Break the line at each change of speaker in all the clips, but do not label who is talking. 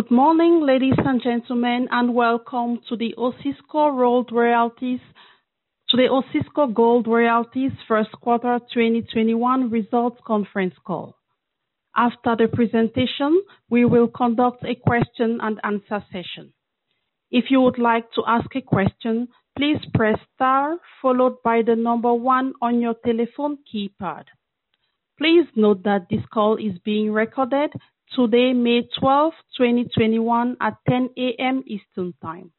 Good morning, ladies and gentlemen, and welcome to the Osisko Gold Royalties first quarter 2021 results conference call. After the presentation, we will conduct a question and answer session. If you would like to ask a question, please press star followed by the number one on your telephone keypad. Please note that this call is being recorded today, May 12, 2021, at 10 A.M. Eastern Time.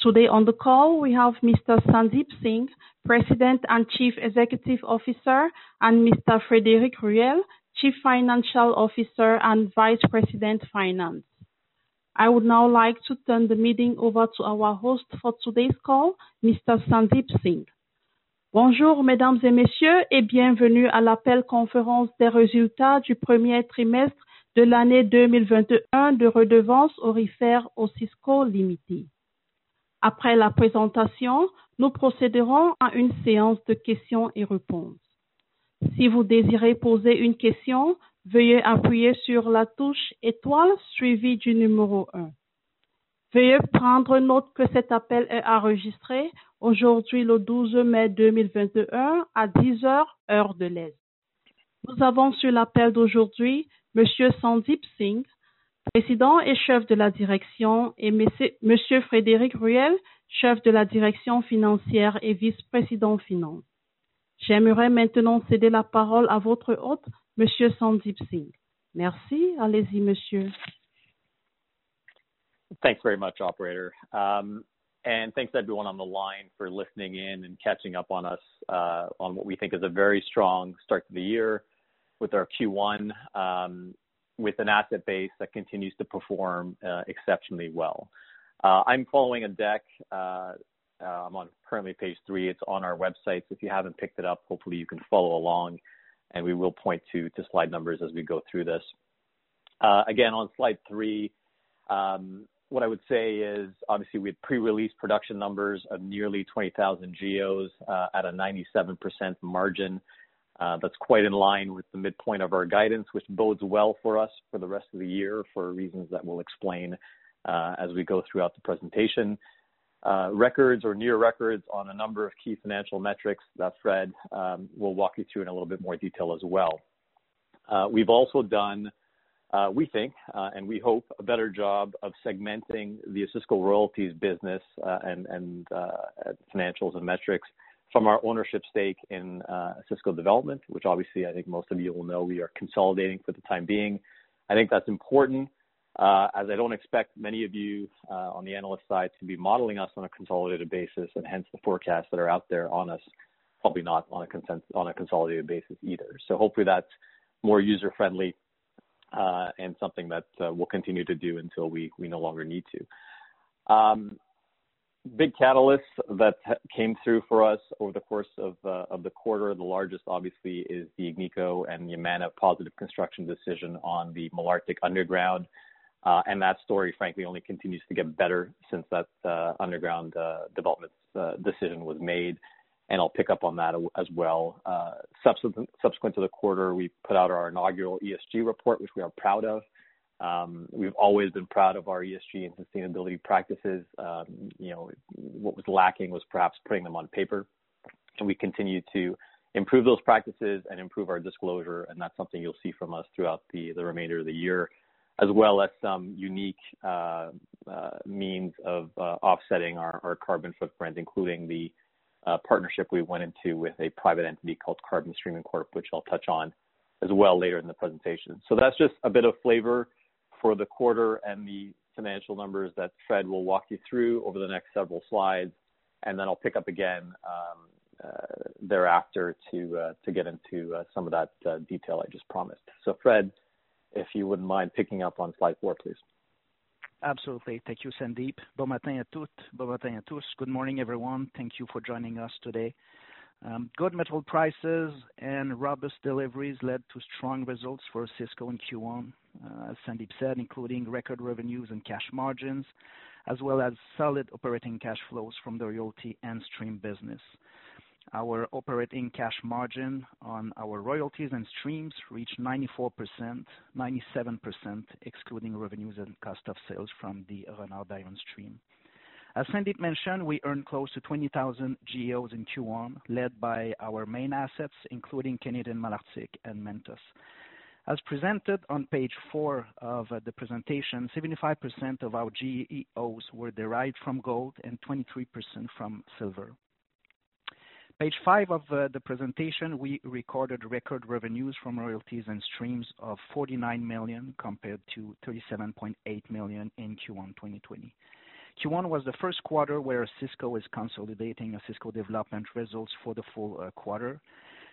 Today on the call, we have Mr. Sandeep Singh, President and Chief Executive Officer, and Mr. Frédéric Ruel, Chief Financial Officer and Vice President, Finance. I would now like to turn the meeting over to our host for today's call, Mr. Sandeep Singh. Bonjour, mesdames et messieurs, et bienvenue à l'appel conférence des résultats du premier trimestre de l'année 2021 de Redevances aurifères Osisko Ltée. Après la présentation, nous procéderons à une séance de questions et réponses. Si vous désirez poser une question, veuillez appuyer sur la touche étoile suivie du numéro un. Veuillez prendre note que cet appel est enregistré aujourd'hui, le 12 mai 2021, à 10:00 heure, heure de l'Est. Nous avons sur l'appel d'aujourd'hui Monsieur Sandeep Singh, Président et Chef de la Direction, et Monsieur Frédéric Ruel, Chef de la Direction financière et Vice-président Finance. J'aimerais maintenant céder la parole à votre hôte, Monsieur Sandeep Singh. Merci. Allez-y, monsieur.
Thanks very much, operator. Thanks everyone on the line for listening in and catching up on us on what we think is a very strong start to the year with our Q1, um, with an asset base that continues to perform uh, exceptionally well. Uh, I'm following a deck. Uh, I'm on currently page three. It's on our website. If you haven't picked it up, hopefully you can follow along, and we will point to slide numbers as we go through this. Again, on slide three, um, what I would say is, obviously, we had pre-released production numbers of nearly 20,000 GEOs at a 97% margin. Uh, that's quite in line with the midpoint of our guidance, which bodes well for us for the rest of the year for reasons that we'll explain uh, as we go throughout the presentation. Uh, records or near records on a number of key financial metrics that Fred um, will walk you through in a little bit more detail as well. We've also done, we think, and we hope, a better job of segmenting the Osisko Royalties business and financials and metrics from our ownership stake in uh, Osisko Development, which obviously I think most of you will know we are consolidating for the time being. I think that's important, uh, as I don't expect many of you uh, on the analyst side to be modeling us on a consolidated basis, and hence the forecasts that are out there on us, probably not on a consent on a consolidated basis either. So hopefully that's more user-friendly, and something that we'll continue to do until we no longer need to. Um, Big catalysts that came through for us over the course of uh, of the quarter, the largest obviously is the Agnico and Yamana positive construction decision on the Malartic underground. Uh and that story, frankly, only continues to get better since that uh, underground uh, development decision was made, and I'll pick up on that as well. Subsequent to the quarter, we put out our inaugural ESG report, which we are proud of. Um, we've always been proud of our ESG and sustainability practices. Um, you know, What was lacking was perhaps putting them on paper, and we continue to improve those practices and improve our disclosure, and that's something you'll see from us throughout the the remainder of the year, as well as some unique uh, uh, means of uh, offsetting our carbon footprint, including the partnership we went into with a private entity called Carbon Streaming Corp, which I'll touch on as well later in the presentation. So that's just a bit of flavor for the quarter and the financial numbers that Fred will walk you through over the next several slides, and then I'll pick up again um, uh, thereafter to uh, to get into uh, some of that detail I just promised. So Fred, if you wouldn't mind picking up on slide four, please.
Absolutely. Thank you, Sandeep. Bon matin à toutes. Bon matin à tous. Good morning, everyone. Thank you for joining us today. Um, good metal prices and robust deliveries led to strong results for Osisko in Q1, Uh, as Sandeep said, including record revenues and cash margins, as well as solid operating cash flows from the royalty and stream business. Our operating cash margin on our royalties and streams reached 94%, 97% excluding revenues and cost of sales from the Renard Diamond stream. As Sandeep mentioned, we earned close to 20,000 GEOs in Q1, led by our main assets, including Canadian Malartic and Mantos. As presented on page four of uh, the presentation, 75% of our GEOs were derived from gold and 23% from silver. Page five of uh, the presentation, we recorded record revenues from royalties and streams of 49 million compared to 37.8 million in Q1 2020. Q1 was the first quarter where Osisko is consolidating Osisko Development results for the full uh, quarter.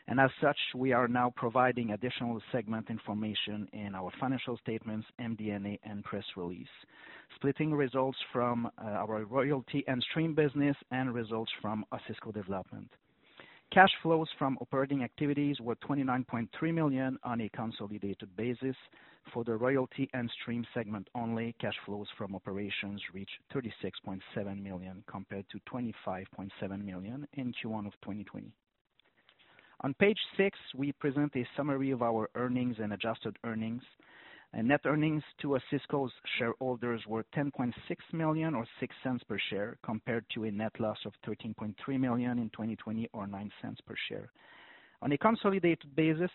And as such, we are now providing additional segment information in our financial statements, MD&A, and press release, splitting results from uh, our royalty and stream business and results from Osisko Development. Cash flows from operating activities were 29.3 million on a consolidated basis. For the royalty and stream segment only, cash flows from operations reached 36.7 million compared to 25.7 million in Q1 of 2020. On page six, we present a summary of our earnings and adjusted earnings. Net earnings to Osisko's shareholders were 10.6 million or $0.06 per share, compared to a net loss of 13.3 million in 2020 or $0.09 per share. On a consolidated basis,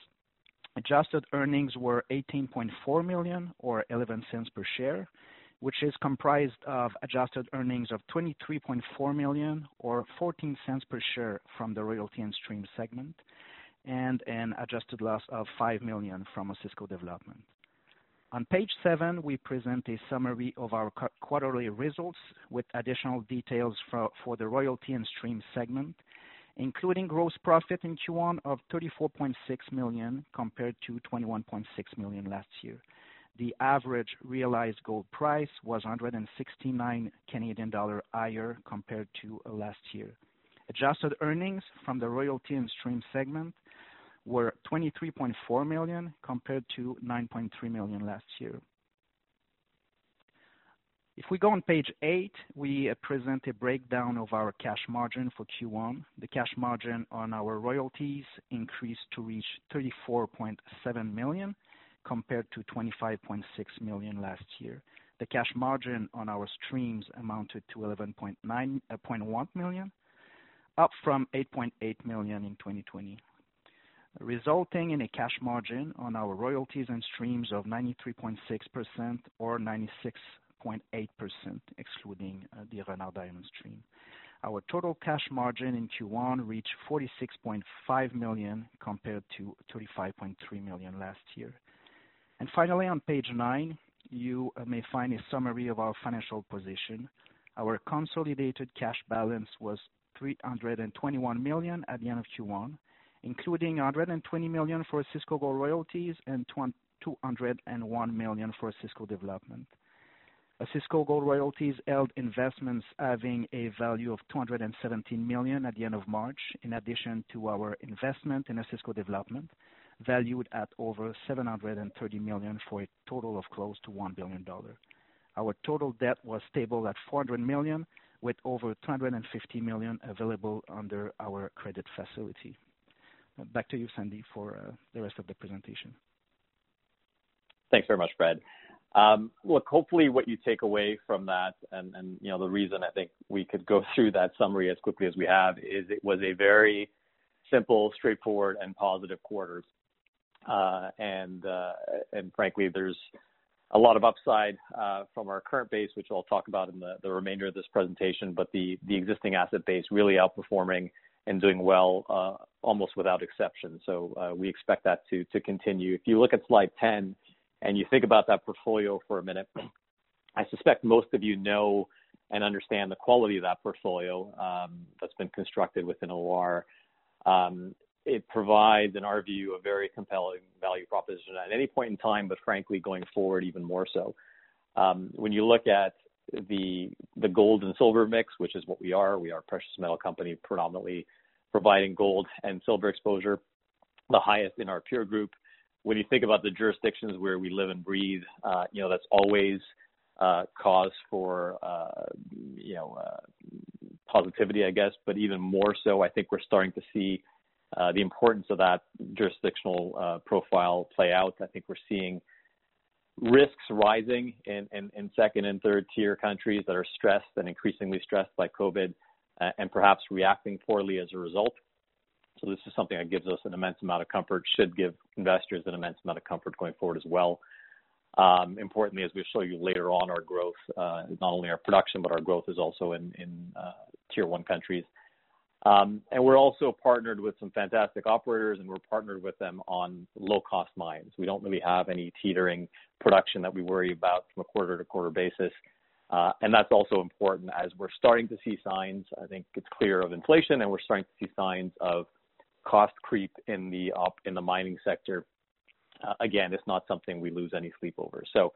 adjusted earnings were 18.4 million or $0.11 per share, which is comprised of adjusted earnings of 23.4 million or $0.14 per share from the royalty and stream segment, and an adjusted loss of 5 million from Osisko Development. On page seven, we present a summary of our quarterly results with additional details for the royalty and stream segment, including gross profit in Q1 of 34.6 million compared to 21.6 million last year. The average realized gold price was 169 Canadian dollar higher compared to last year. Adjusted earnings from the royalty and stream segment were 23.4 million compared to 9.3 million last year. If we go on page eight, we present a breakdown of our cash margin for Q1. The cash margin on our royalties increased to reach $34.7 million compared to 25.6 million last year. The cash margin on our streams amounted to $11.1 uh, million, up from 8.8 million in 2020, resulting in a cash margin on our royalties and streams of 93.6% or 96.8% excluding uh, the Renard Diamond stream. Our total cash margin in Q1 reached 46.5 million compared to 35.3 million last year. And finally, on page nine, you uh, may find a summary of our financial position. Our consolidated cash balance was 321 million at the end of Q1, including 120 million for Osisko Gold Royalties and 201 million for Osisko Development. Uh, Osisko Gold Royalties held investments having a value of 217 million at the end of March, in addition to our investment in Osisko Development, valued at over 730 million for a total of close to $1 billion. Our total debt was stable at 400 million, with over 250 million available under our credit facility. Back to you, Sandeep, for uh, the rest of the presentation.
Thanks very much, Fred. Um, look, hopefully what you take away from that, and and you know the reason I think we could go through that summary as quickly as we have, is it was a very simple, straightforward, and positive quarter. Uh, and uh and frankly, there's a lot of upside uh, from our current base, which I'll talk about in the remainder of this presentation. But the existing asset base really outperforming and doing well uh, almost without exception. So we expect that to to continue. If you look at slide 10 and you think about that portfolio for a minute, I suspect most of you know and understand the quality of that portfolio um, that's been constructed within OR. Um, It provides, in our view, a very compelling value proposition at any point in time, but frankly, going forward, even more so. Um, when you look at the the gold and silver mix, which is what we are, we are a precious metal company predominantly providing gold and silver exposure, the highest in our peer group. When you think about the jurisdictions where we live and breathe, uh, you know that's always uh, cause for uh, you know uh, positivity, I guess, but even more so, I think we're starting to see uh, the importance of that jurisdictional uh, profile play out. I think we're seeing risks rising in, in, in, second and third tier countries that are stressed and increasingly stressed by COVID uh, and perhaps reacting poorly as a result. So this is something that gives us an immense amount of comfort, should give investors an immense amount of comfort going forward as well. Um, importantly, as we'll show you later on, our growth, uh, not only our production, but our growth is also in, in uh, tier one countries. Um, and we're also partnered with some fantastic operators, and we're partnered with them on low-cost mines. We don't really have any teetering production that we worry about from a quarter-to-quarter basis. Uh, and that's also important as we're starting to see signs, I think it's clear, of inflation, and we're starting to see signs of cost creep in the op- in the mining sector. Uh, again, it's not something we lose any sleep over. So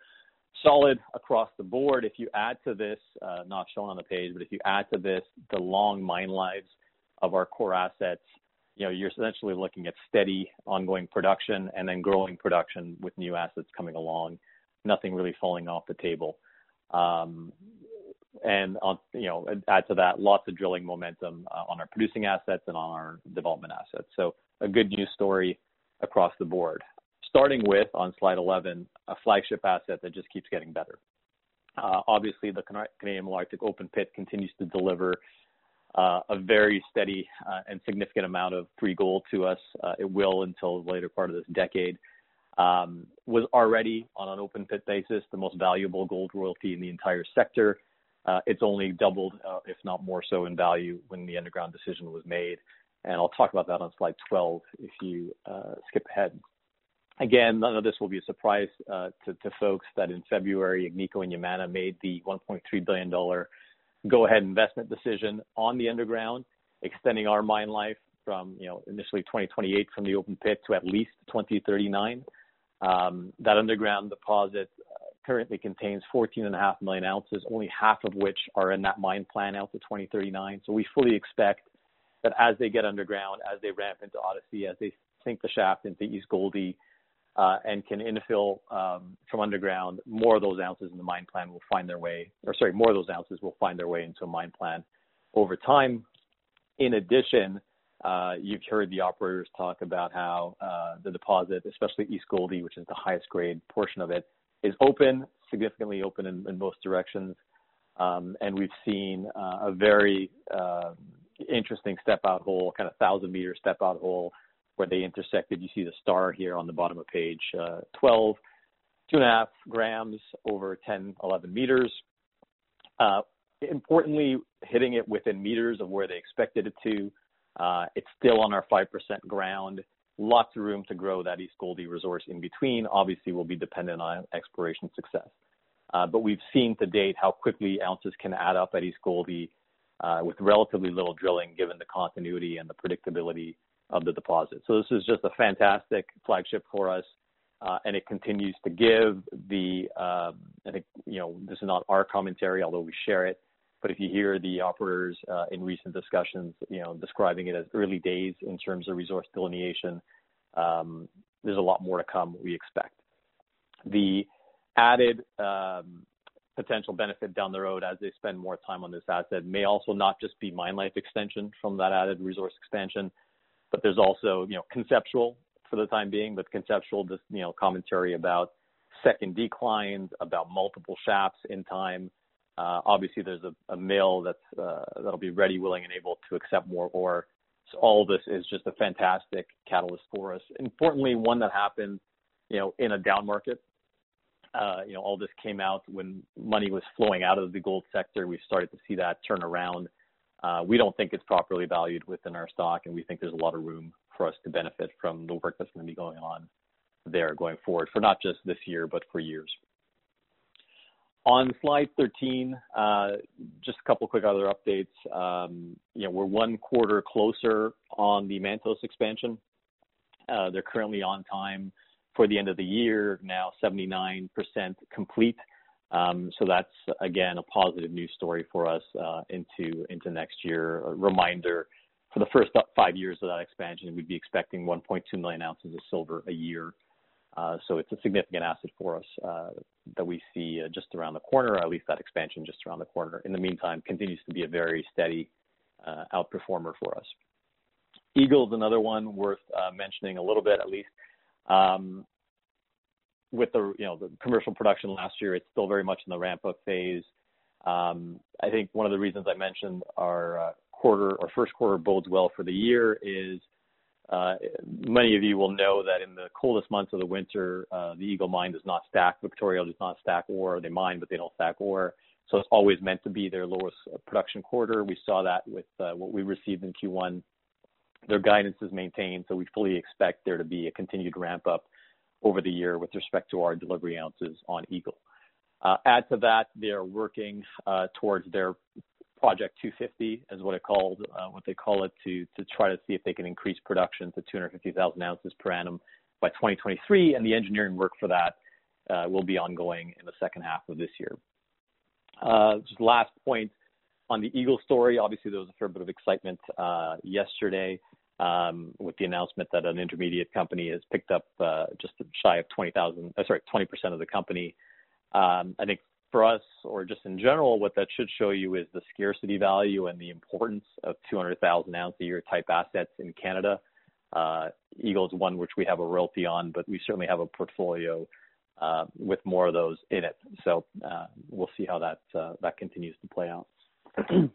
solid across the board. If you add to this, uh, not shown on the page, but if you add to this the long mine lives of our core assets, you know, you're essentially looking at steady ongoing production and then growing production with new assets coming along, nothing really falling off the table. Um, and on, you know, add to that lots of drilling momentum uh, on our producing assets and on our development assets. So a good news story across the board. Starting with on slide 11, a flagship asset that just keeps getting better. Uh, obviously, the Canadian Malartic open pit continues to deliver uh, a very steady uh, and significant amount of free gold to us. Uh, it will until the later part of this decade. Um, was already on an open pit basis the most valuable gold royalty in the entire sector. Uh, it's only doubled, uh, if not more so, in value when the underground decision was made. And I'll talk about that on slide 12 if you uh, skip ahead. Again, none of this will be a surprise to, to, folks that in February, Agnico and Yamana made the $1.3 billion go-ahead investment decision on the underground, extending our mine life from, you know, initially 2028 from the open pit to at least 2039. Um, that underground deposit uh, currently contains 14.5 million ounces, only half of which are in that mine plan out to 2039. So we fully expect that as they get underground, as they ramp into Odyssey, as they sink the shaft into East Gouldie, uh, and can infill um, from underground, more of those ounces in the mine plan will find their way, or sorry, more of those ounces will find their way into a mine plan over time. In addition, uh, you've heard the operators talk about how uh, the deposit, especially East Gouldie, which is the highest grade portion of it, is open, significantly open in, in most directions. Um, and we've seen uh, a very uh, interesting step out hole, kind of thousand meter step out hole where they intersected. You see the star here on the bottom of page uh, 12, two and a half grams over 10, 11 meters. Uh, importantly, hitting it within meters of where they expected it to. Uh, it's still on our 5% ground. Lots of room to grow that East Gouldie resource in between. Obviously, will be dependent on exploration success. Uh, but we've seen to date how quickly ounces can add up at East Gouldie uh, with relatively little drilling, given the continuity and the predictability of the deposit. So this is just a fantastic flagship for us, uh, and it continues to give the. Uh, I think you know this is not our commentary, although we share it. But if you hear the operators uh, in recent discussions, you know, describing it as early days in terms of resource delineation, um, there's a lot more to come. We expect the added um, potential benefit down the road as they spend more time on this asset may also not just be mine life extension from that added resource expansion, but there's also, you know, conceptual for the time being, but conceptual, just, you know, commentary about second declines, about multiple shafts in time. Uh, obviously, there's a, a mill that's uh, that'll be ready, willing, and able to accept more ore. So all this is just a fantastic catalyst for us. Importantly, one that happened, you know, in a down market. Uh, you know, all this came out when money was flowing out of the gold sector. We started to see that turn around uh, we don't think it's properly valued within our stock, and we think there's a lot of room for us to benefit from the work that's going to be going on there going forward for not just this year, but for years. On slide 13, uh, just a couple quick other updates. Um, you know, we're one quarter closer on the Mantos expansion. Uh, they're currently on time for the end of the year, now 79% complete. Um, so that's, again, a positive news story for us uh into into next year. A reminder, for the first five years of that expansion, we'd be expecting 1.2 million ounces of silver a year. Uh, so it's a significant asset for us uh, that we see uh, just around the corner, or at least that expansion just around the corner. In the meantime, continues to be a very steady outperformer for us. Eagle is another one worth mentioning a little bit, at least. Um, With the, you know, the commercial production last year, it's still very much in the ramp-up phase. Um, I think one of the reasons I mentioned our uh, quarter or first quarter bodes well for the year is uh, many of you will know that in the coldest months of the winter, uh, the Eagle Mine does not stack. Victoria does not stack ore. They mine, but they don't stack ore. So it's always meant to be their lowest production quarter. We saw that with what we received in Q1. Their guidance is maintained, so we fully expect there to be a continued ramp-up over the year with respect to our delivery ounces on Eagle. Uh, add to that, they are working uh, towards their Project 250, is what it called, uh what they call it, to to try to see if they can increase production to 250,000 ounces per annum by 2023, and the engineering work for that uh, will be ongoing in the second half of this year. Just last point on the Eagle story. Obviously, there was a fair bit of excitement yesterday Um, with the announcement that an intermediate company has picked up uh, just shy of 20,000, uh, sorry, 20% of the company. Um, I think for us, or just in general, what that should show you is the scarcity value and the importance of 200,000 ounce a year type assets in Canada. Uh, Eagle is one which we have a royalty on, but we certainly have a portfolio with more of those in it. So, we'll see how that that continues to play out.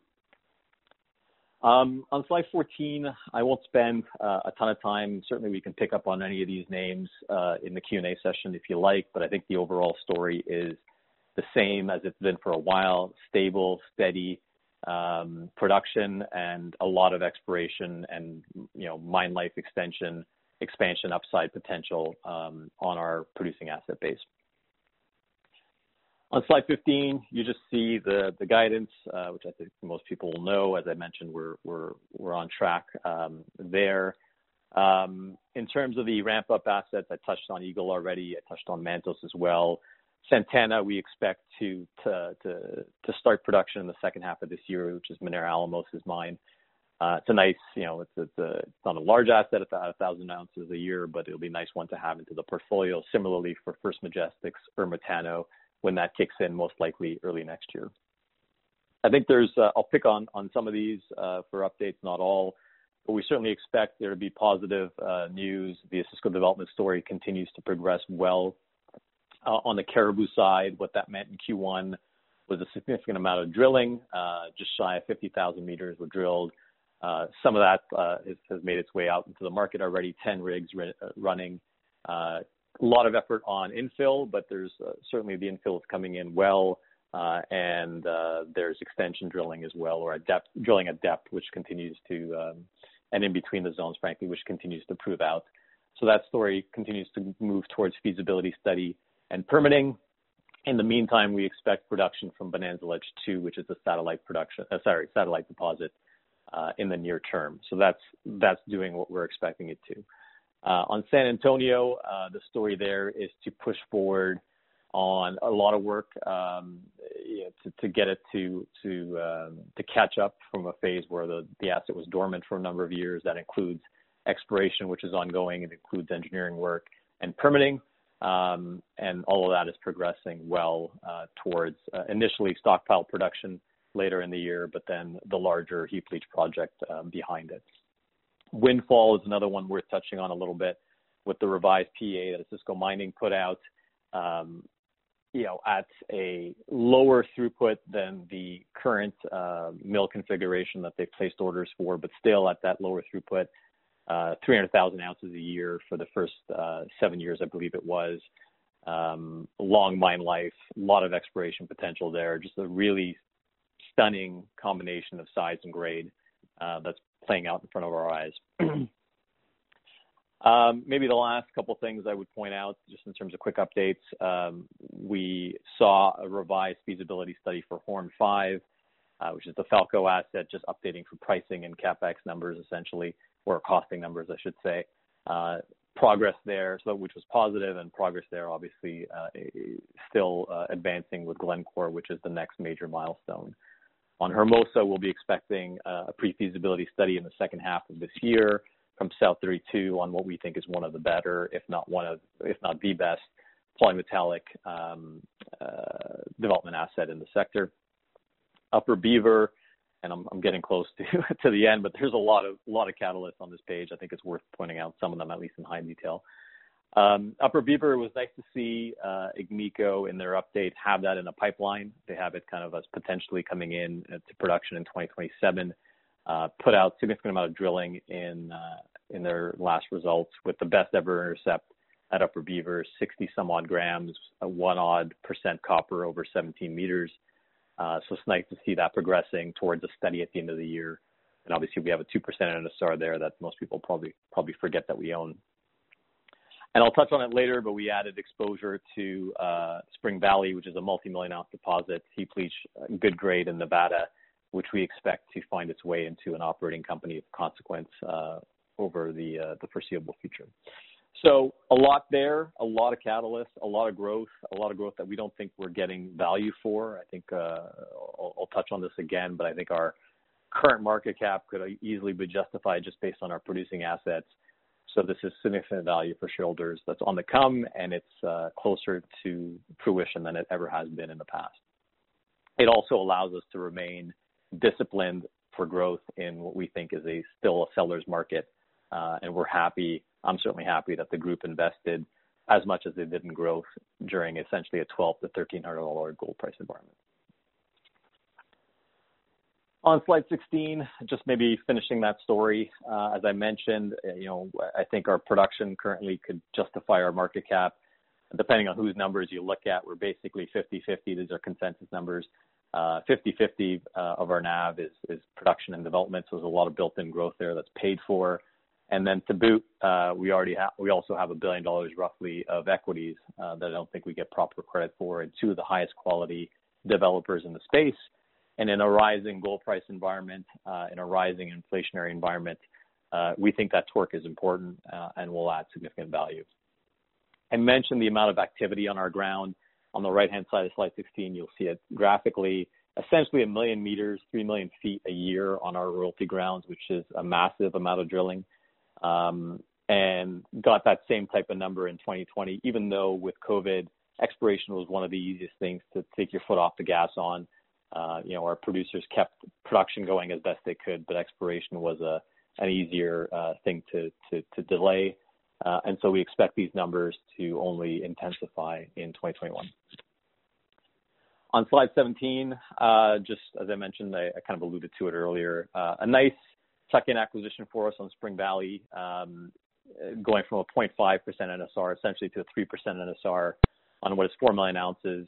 On slide 14, I won't spend uh, a ton of time. Certainly, we can pick up on any of these names uh, in the Q&A session if you like, but I think the overall story is the same as it's been for a while: stable, steady um, production, and a lot of exploration and, you know, mine life extension, expansion, upside potential um, on our producing asset base. On slide 15, you just see the the guidance, uh, which I think most people will know. As I mentioned, we're we're we're on track um, there. Um, in terms of the ramp-up assets, I touched on Eagle already. I touched on Mantos as well. Santana, we expect to to to start production in the second half of this year, which is Minera Alamos' mine. Uh, it's a nice, you know, it's it's not a large asset, it's 1,000 ounces a year, but it'll be a nice one to have into the portfolio. Similarly, for First Majestic's Ermitaño, when that kicks in, most likely early next year. I think there's, uh, I'll pick on on some of these uh, for updates, not all, but we certainly expect there to be positive uh, news. The Osisko development story continues to progress well. Uh, on the Caribou side, what that meant in Q1 was a significant amount of drilling. Uh, just shy of 50,000 meters were drilled. Some of that has made its way out into the market already, 10 rigs running. A lot of effort on infill, but there's uh, certainly the infill is coming in well, uh, and uh, there's extension drilling as well, or depth, drilling at depth, which continues to, um, and in between the zones, frankly, which continues to prove out. So that story continues to move towards feasibility study and permitting. In the meantime, we expect production from Bonanza Ledge II, which is a satellite production, sorry, satellite deposit, in the near term. So that's that's doing what we're expecting it to. Uh, on San Antonio, uh, the story there is to push forward on a lot of work, um, know, to get it to to um to catch up from a phase where the the asset was dormant for a number of years. That includes exploration, which is ongoing. It includes engineering work and permitting. Um, and all of that is progressing well uh, towards initially stockpile production later in the year, but then the larger heap leach project um, behind it. Windfall is another one worth touching on a little bit with the revised PA that Osisko Mining put out. um, You know, at a lower throughput than the current mill configuration that they've placed orders for, but still at that lower throughput, uh, 300,000 ounces a year for the first uh, seven years, I believe it was. Um, Long mine life, a lot of exploration potential there. Just a really stunning combination of size and grade that's playing out in front of our eyes. Um, maybe the last couple things I would point out, just in terms of quick updates. Um, we saw a revised feasibility study for Horne 5, uh, which is the Falco asset, just updating for pricing and CapEx numbers, essentially, or costing numbers, I should say. Uh, progress there, so which was positive, and progress there obviously uh, still advancing with Glencore, which is the next major milestone. On Hermosa, we'll be expecting uh, a pre-feasibility study in the second half of this year from South32 on what we think is one of the better, if not one of, if not the best, polymetallic um, uh, development asset in the sector. Upper Beaver, and I'm getting close to to the end, but there's a lot of lot of catalysts on this page. I think it's worth pointing out some of them, at least in high detail. Upper Beaver, was nice to see Agnico in their update have that in a pipeline. They have it kind of as potentially coming in to production in 2027. Uh, Put out significant amount of drilling in uh, in their last results with the best ever intercept at Upper Beaver, 60 some odd grams, a 1 odd percent % copper over 17 meters. Uh, so it's nice to see that progressing towards a study at the end of the year. And obviously we have a 2% NSR there that most people probably probably forget that we own. I'll touch on it later, but we added exposure to uh, Spring Valley, which is a multi-million ounce deposit, heap leach, good grade in Nevada, which we expect to find its way into an operating company of consequence uh, over the uh, foreseeable future. So a lot there, a lot of catalysts, a lot of growth, a lot of growth that we don't think we're getting value for. I think I'll touch on this again, but I think our current market cap could easily be justified just based on our producing assets. So this is significant value for shareholders that's on the come, and it's closer to fruition than it ever has been in the past. It also allows us to remain disciplined for growth in what we think is still a seller's market. Uh and we're happy, I'm certainly happy that the group invested as much as they did in growth during essentially a $1,200-$1,300 gold price environment. On slide 16, just maybe finishing that story. Uh, as I mentioned, uh, you know, I think our production currently could justify our market cap. Depending on whose numbers you look at, we're basically 50/50. These are consensus numbers. Uh, 50/50 of our NAV is production and development, so there's a lot of built-in growth there that's paid for. And then to boot, uh, we already have we also have a $1 billion roughly of equities that I don't think we get proper credit for, and two of the highest quality developers in the space. And in a rising gold price environment, uh, in a rising inflationary environment, uh, we think that torque is important uh, and will add significant value. I mentioned the amount of activity on our ground. On the right-hand side of slide 16, you'll see it graphically. Essentially a 1 million meters, 3 million feet a year on our royalty grounds, which is a massive amount of drilling. Um, and got that same type of number in 2020, even though with COVID, exploration was one of the easiest things to take your foot off the gas on. Uh, our producers kept production going as best they could, but exploration was a an easier uh, thing to to delay. Uh, and so we expect these numbers to only intensify in 2021. On slide 17, just as I mentioned, I kind of alluded to it earlier. A nice tuck-in acquisition for us on Spring Valley, um, going from a 0.5% NSR essentially to a 3% NSR on what is 4 million ounces,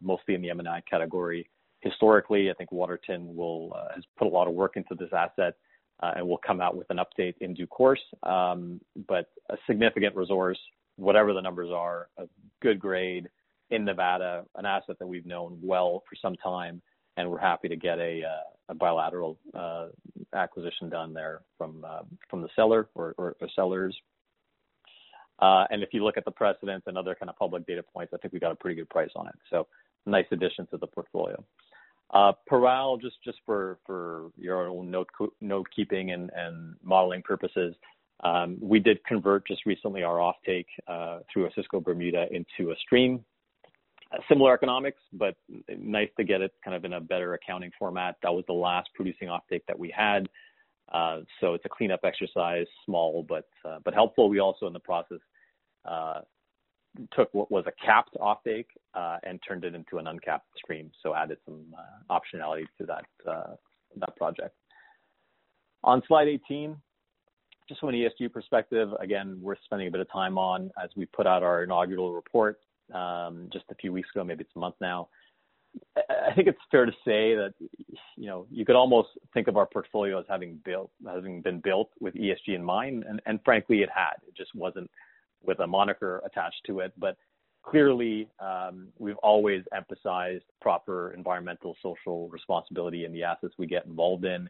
mostly in the M&I category. Historically, I think Waterton will uh, has put a lot of work into this asset, uh, and will come out with an update in due course. Um, but a significant resource, whatever the numbers are, a good grade in Nevada, an asset that we've known well for some time, and we're happy to get a uh, a bilateral uh, acquisition done there from from the seller or sellers. And if you look at the precedents and other kind of public data points, I think we got a pretty good price on it. So nice addition to the portfolio. Uh, Parral, just just for for your own note-keeping and and modeling purposes, um, we did convert just recently our offtake uh, through Osisko Bermuda into a stream. Uh, similar economics, but nice to get it kind of in a better accounting format. That was the last producing offtake that we had. Uh, so it's a cleanup exercise, small but uh, but helpful. We also, in the process, took what was a capped offtake, uh, and turned it into an uncapped stream, so added some uh, optionality to that uh, that project. On slide 18, just from an ESG perspective, again, worth spending a bit of time on as we put out our inaugural report um, just a few weeks ago, maybe it's a month now. I think it's fair to say that you know you could almost think of our portfolio as having been built with ESG in mind, and frankly, it had. It just wasn't with a moniker attached to it. But clearly, um, we've always emphasized proper environmental, social responsibility in the assets we get involved in.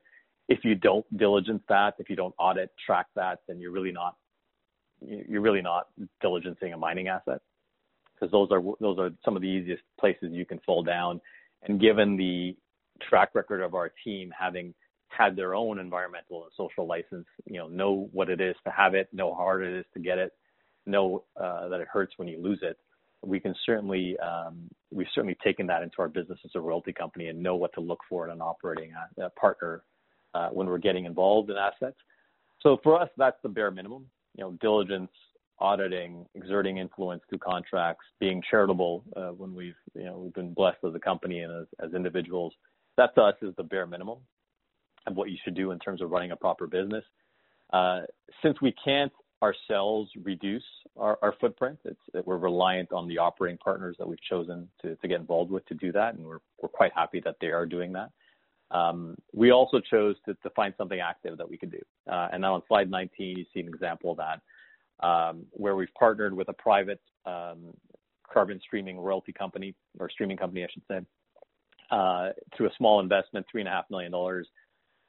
If you don't diligence that, if you don't audit, track that, then you're really not you're really not diligencing a mining asset because those are those are some of the easiest places you can fall down. And given the track record of our team having had their own environmental and social license, you know, know what it is to have it, know how hard it is to get it, know uh, that it hurts when you lose it. We can certainly um, we've certainly taken that into our business as a royalty company and know what to look for in an operating uh, partner uh, when we're getting involved in assets. So for us, that's the bare minimum. You know, diligence, auditing, exerting influence through contracts, being charitable uh, when we've you know we've been blessed as a company and as, as individuals. That to us is the bare minimum of what you should do in terms of running a proper business. Uh, since we can't ourselves reduce our, our footprint, it's, we're reliant on the operating partners that we've chosen to, to get involved with to do that, and we're we're quite happy that they are doing that. Um, we also chose to, to, find something active that we could do. Uh, and now on slide 19, you see an example of that, um, where we've partnered with a private um, carbon streaming royalty company, or streaming company, I should say, uh, through a small investment, $3.5 million.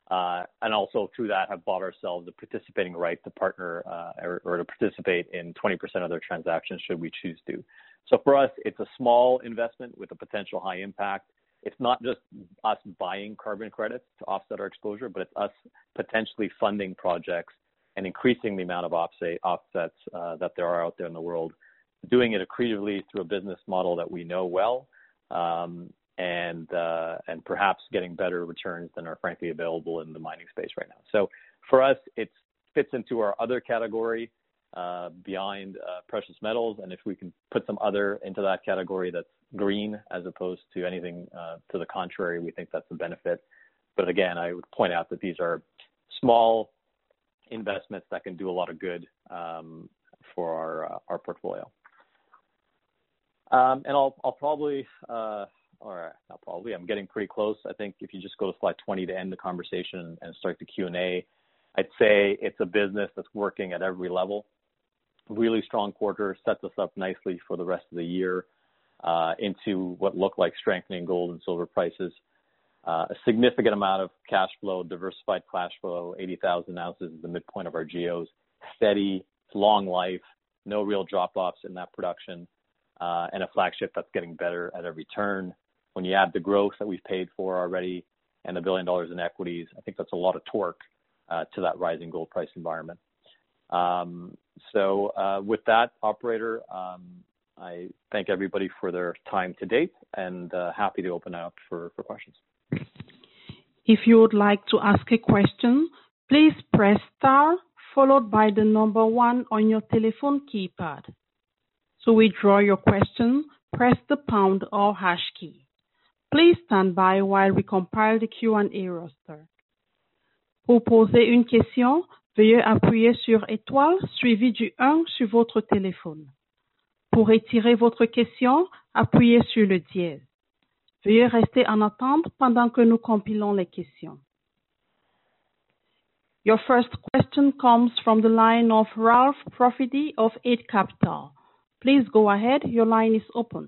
Uh, and also through that have bought ourselves a participating right to partner uh, or, or, to participate in 20% of their transactions should we choose to. So for us, it's a small investment with a potential high impact it's not just us buying carbon credits to offset our exposure, but it's us potentially funding projects and increasing the amount of offsets uh, that there are out there in the world, doing it accretively through a business model that we know well, um, and uh, and perhaps getting better returns than are frankly available in the mining space right now. So for us, it fits into our other category uh, behind uh, precious metals, and if we can put some other into that category that's green as opposed to anything to the contrary, we think that's a benefit. But again, I would point out that these are small investments that can do a lot of good um, for our our portfolio. Um, and I'll I'll probably or not probably I'm getting pretty close. I think if you just go to slide 20 to end the conversation and start the Q&A, I'd say it's a business that's working at every level really strong quarter, sets us up nicely for the rest of the year uh, into what look like strengthening gold and silver prices. Uh, a significant amount of cash flow, diversified cash flow, 80,000 ounces is the midpoint of our GEOs. Steady, long life, no real drop-offs in that production, uh, and a flagship that's getting better at every turn. When you add the growth that we've paid for already and the $1 billion in equities, I think that's a lot of torque to that rising gold price environment. Um, so uh, with that, operator, um, I thank everybody for their time to date and uh, happy to open up for questions.
If you would like to ask a question, please press star followed by the number one on your telephone keypad. To withdraw your question, press the pound or hash key. Please stand by while we compile the Q&A roster. Pour poser une question, Veuillez appuyer sur étoile suivi du 1 sur votre téléphone. Pour retirer votre question, appuyez sur le dièse. Veuillez rester en attente pendant que nous compilons les questions. Your first question comes from the line of Ralph Profiti of Eight Capital. Please go ahead. Your line is open.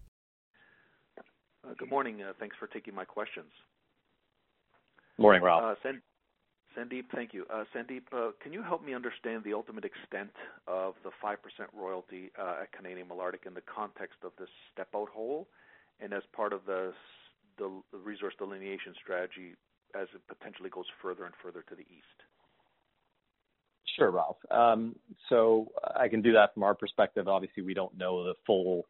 Good morning. Uh, thanks for taking my questions.
Morning, Ralph.
Uh, Sandeep, thank you. Uh, Sandeep, uh, can you help me understand the ultimate extent of the 5% royalty at Canadian Malartic in the context of this step-out hole and as part of the resource delineation strategy as it potentially goes further and further to the east?
Sure, Ralph. Um, so I can do that from our perspective. Obviously, we don't know the full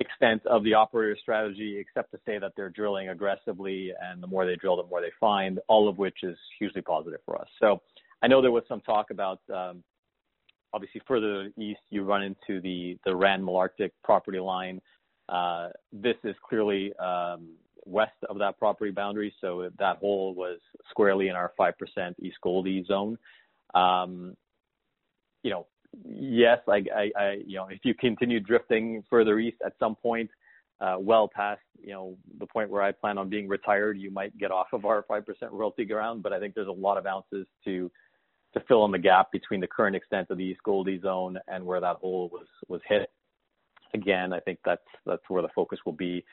extent of the operator strategy, except to say that they're drilling aggressively, and the more they drill, the more they find, all of which is hugely positive for us. So I know there was some talk about um, obviously further east, you run into the the Rand Malartic property line. Uh, this is clearly um, west of that property boundary, so that hole was squarely in our 5% East Gouldie zone. Um, you know, yes, I, I, I, you know, if you continue drifting further east at some point, uh, well past, you know, the point where I plan on being retired, you might get off of our 5% royalty ground, but I think there's a lot of ounces to, to fill in the gap between the current extent of the East Gouldie zone and where that hole was, was hit. Again, I think that's, that's where the focus will be.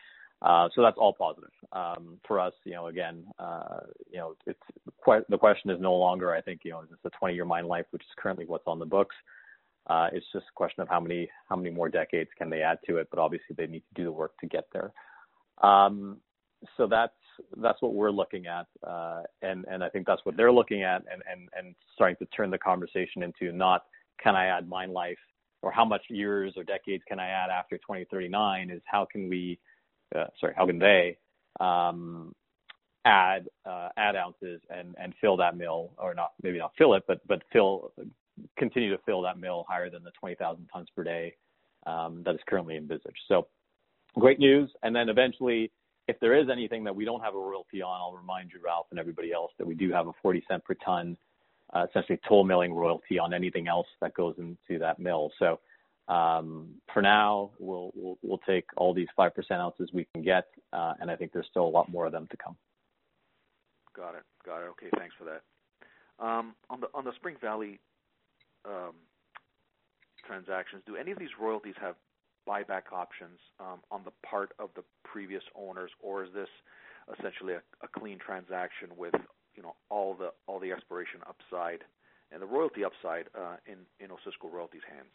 Uh, so that's all positive. Um, for us, you know, again, uh, you know, it's quite, the question is no longer, I think, you know, is this a 20 year mine life, which is currently what's on the books. Uh, it's just a question of how many how many more decades can they add to it, but obviously they need to do the work to get there. Um, so that's that's what we're looking at, uh, and and I think that's what they're looking at, and and and starting to turn the conversation into not can I add mine life or how much years or decades can I add after 2039 is how can we, uh, sorry, how can they um, add uh, add ounces and and fill that mill or not maybe not fill it, but but fill continue to fill that mill higher than the 20,000 tons per day um, that is currently envisaged. So great news. And then eventually, if there is anything that we don't have a royalty on, I'll remind you, Ralph, and everybody else that we do have a 40 cent per ton, uh, essentially toll milling royalty on anything else that goes into that mill. So um, for now, we'll, we'll, we'll take all these 5% ounces we can get, uh, and I think there's still a lot more of them to come.
Got it. Got it. Okay, thanks for that. Um, on the on the Spring Valley um, transactions, do any of these royalties have buyback options um, on the part of the previous owners, or is this essentially a, a clean transaction with you know all the all the exploration upside and the royalty upside uh, in in Osisko Royalties' hands?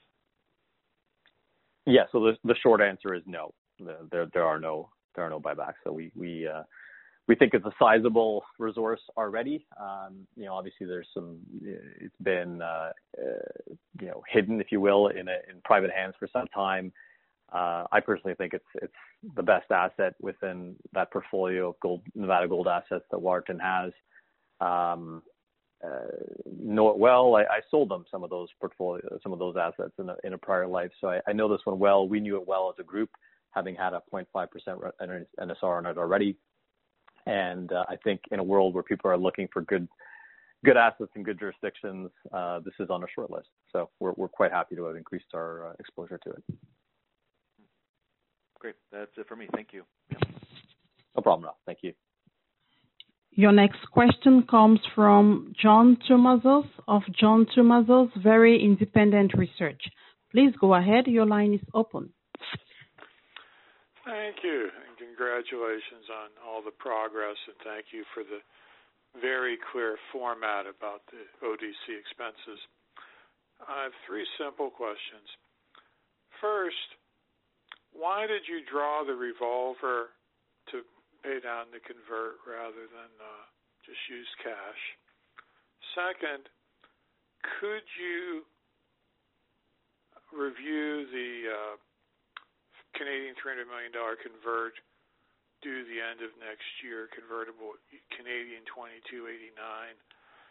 Yeah. So the the short answer is no. There there are no there are no buybacks. So we we uh, we think it's a sizable resource already. Um, you know, obviously there's some, it's been, uh, uh, you know, hidden, if you will, in, a, in private hands for some time. Uh, I personally think it's it's the best asset within that portfolio of gold, Nevada gold assets that Waterton has. Um, uh, know it well. I, I sold them some of those portfolio, some of those assets in a, in a prior life, so I, I know this one well. We knew it well as a group, having had a 0.5% NSR on it already. And uh, I think in a world where people are looking for good good assets and good jurisdictions, uh, this is on a short list. So we're we're quite happy to have increased our uh, exposure to it.
Great, that's it for me. Thank you.
No problem, Ralph. Thank you.
Your next question comes from John Tumazos of John Tumazos Very Independent Research. Please go ahead. Your line is open.
Thank you congratulations on all the progress, and thank you for the very clear format about the ODC expenses. I have three simple questions. First, why did you draw the revolver to pay down the convert rather than uh, just use cash? Second, could you review the uh, Canadian $300 million convert due the end of next year, convertible Canadian 2289,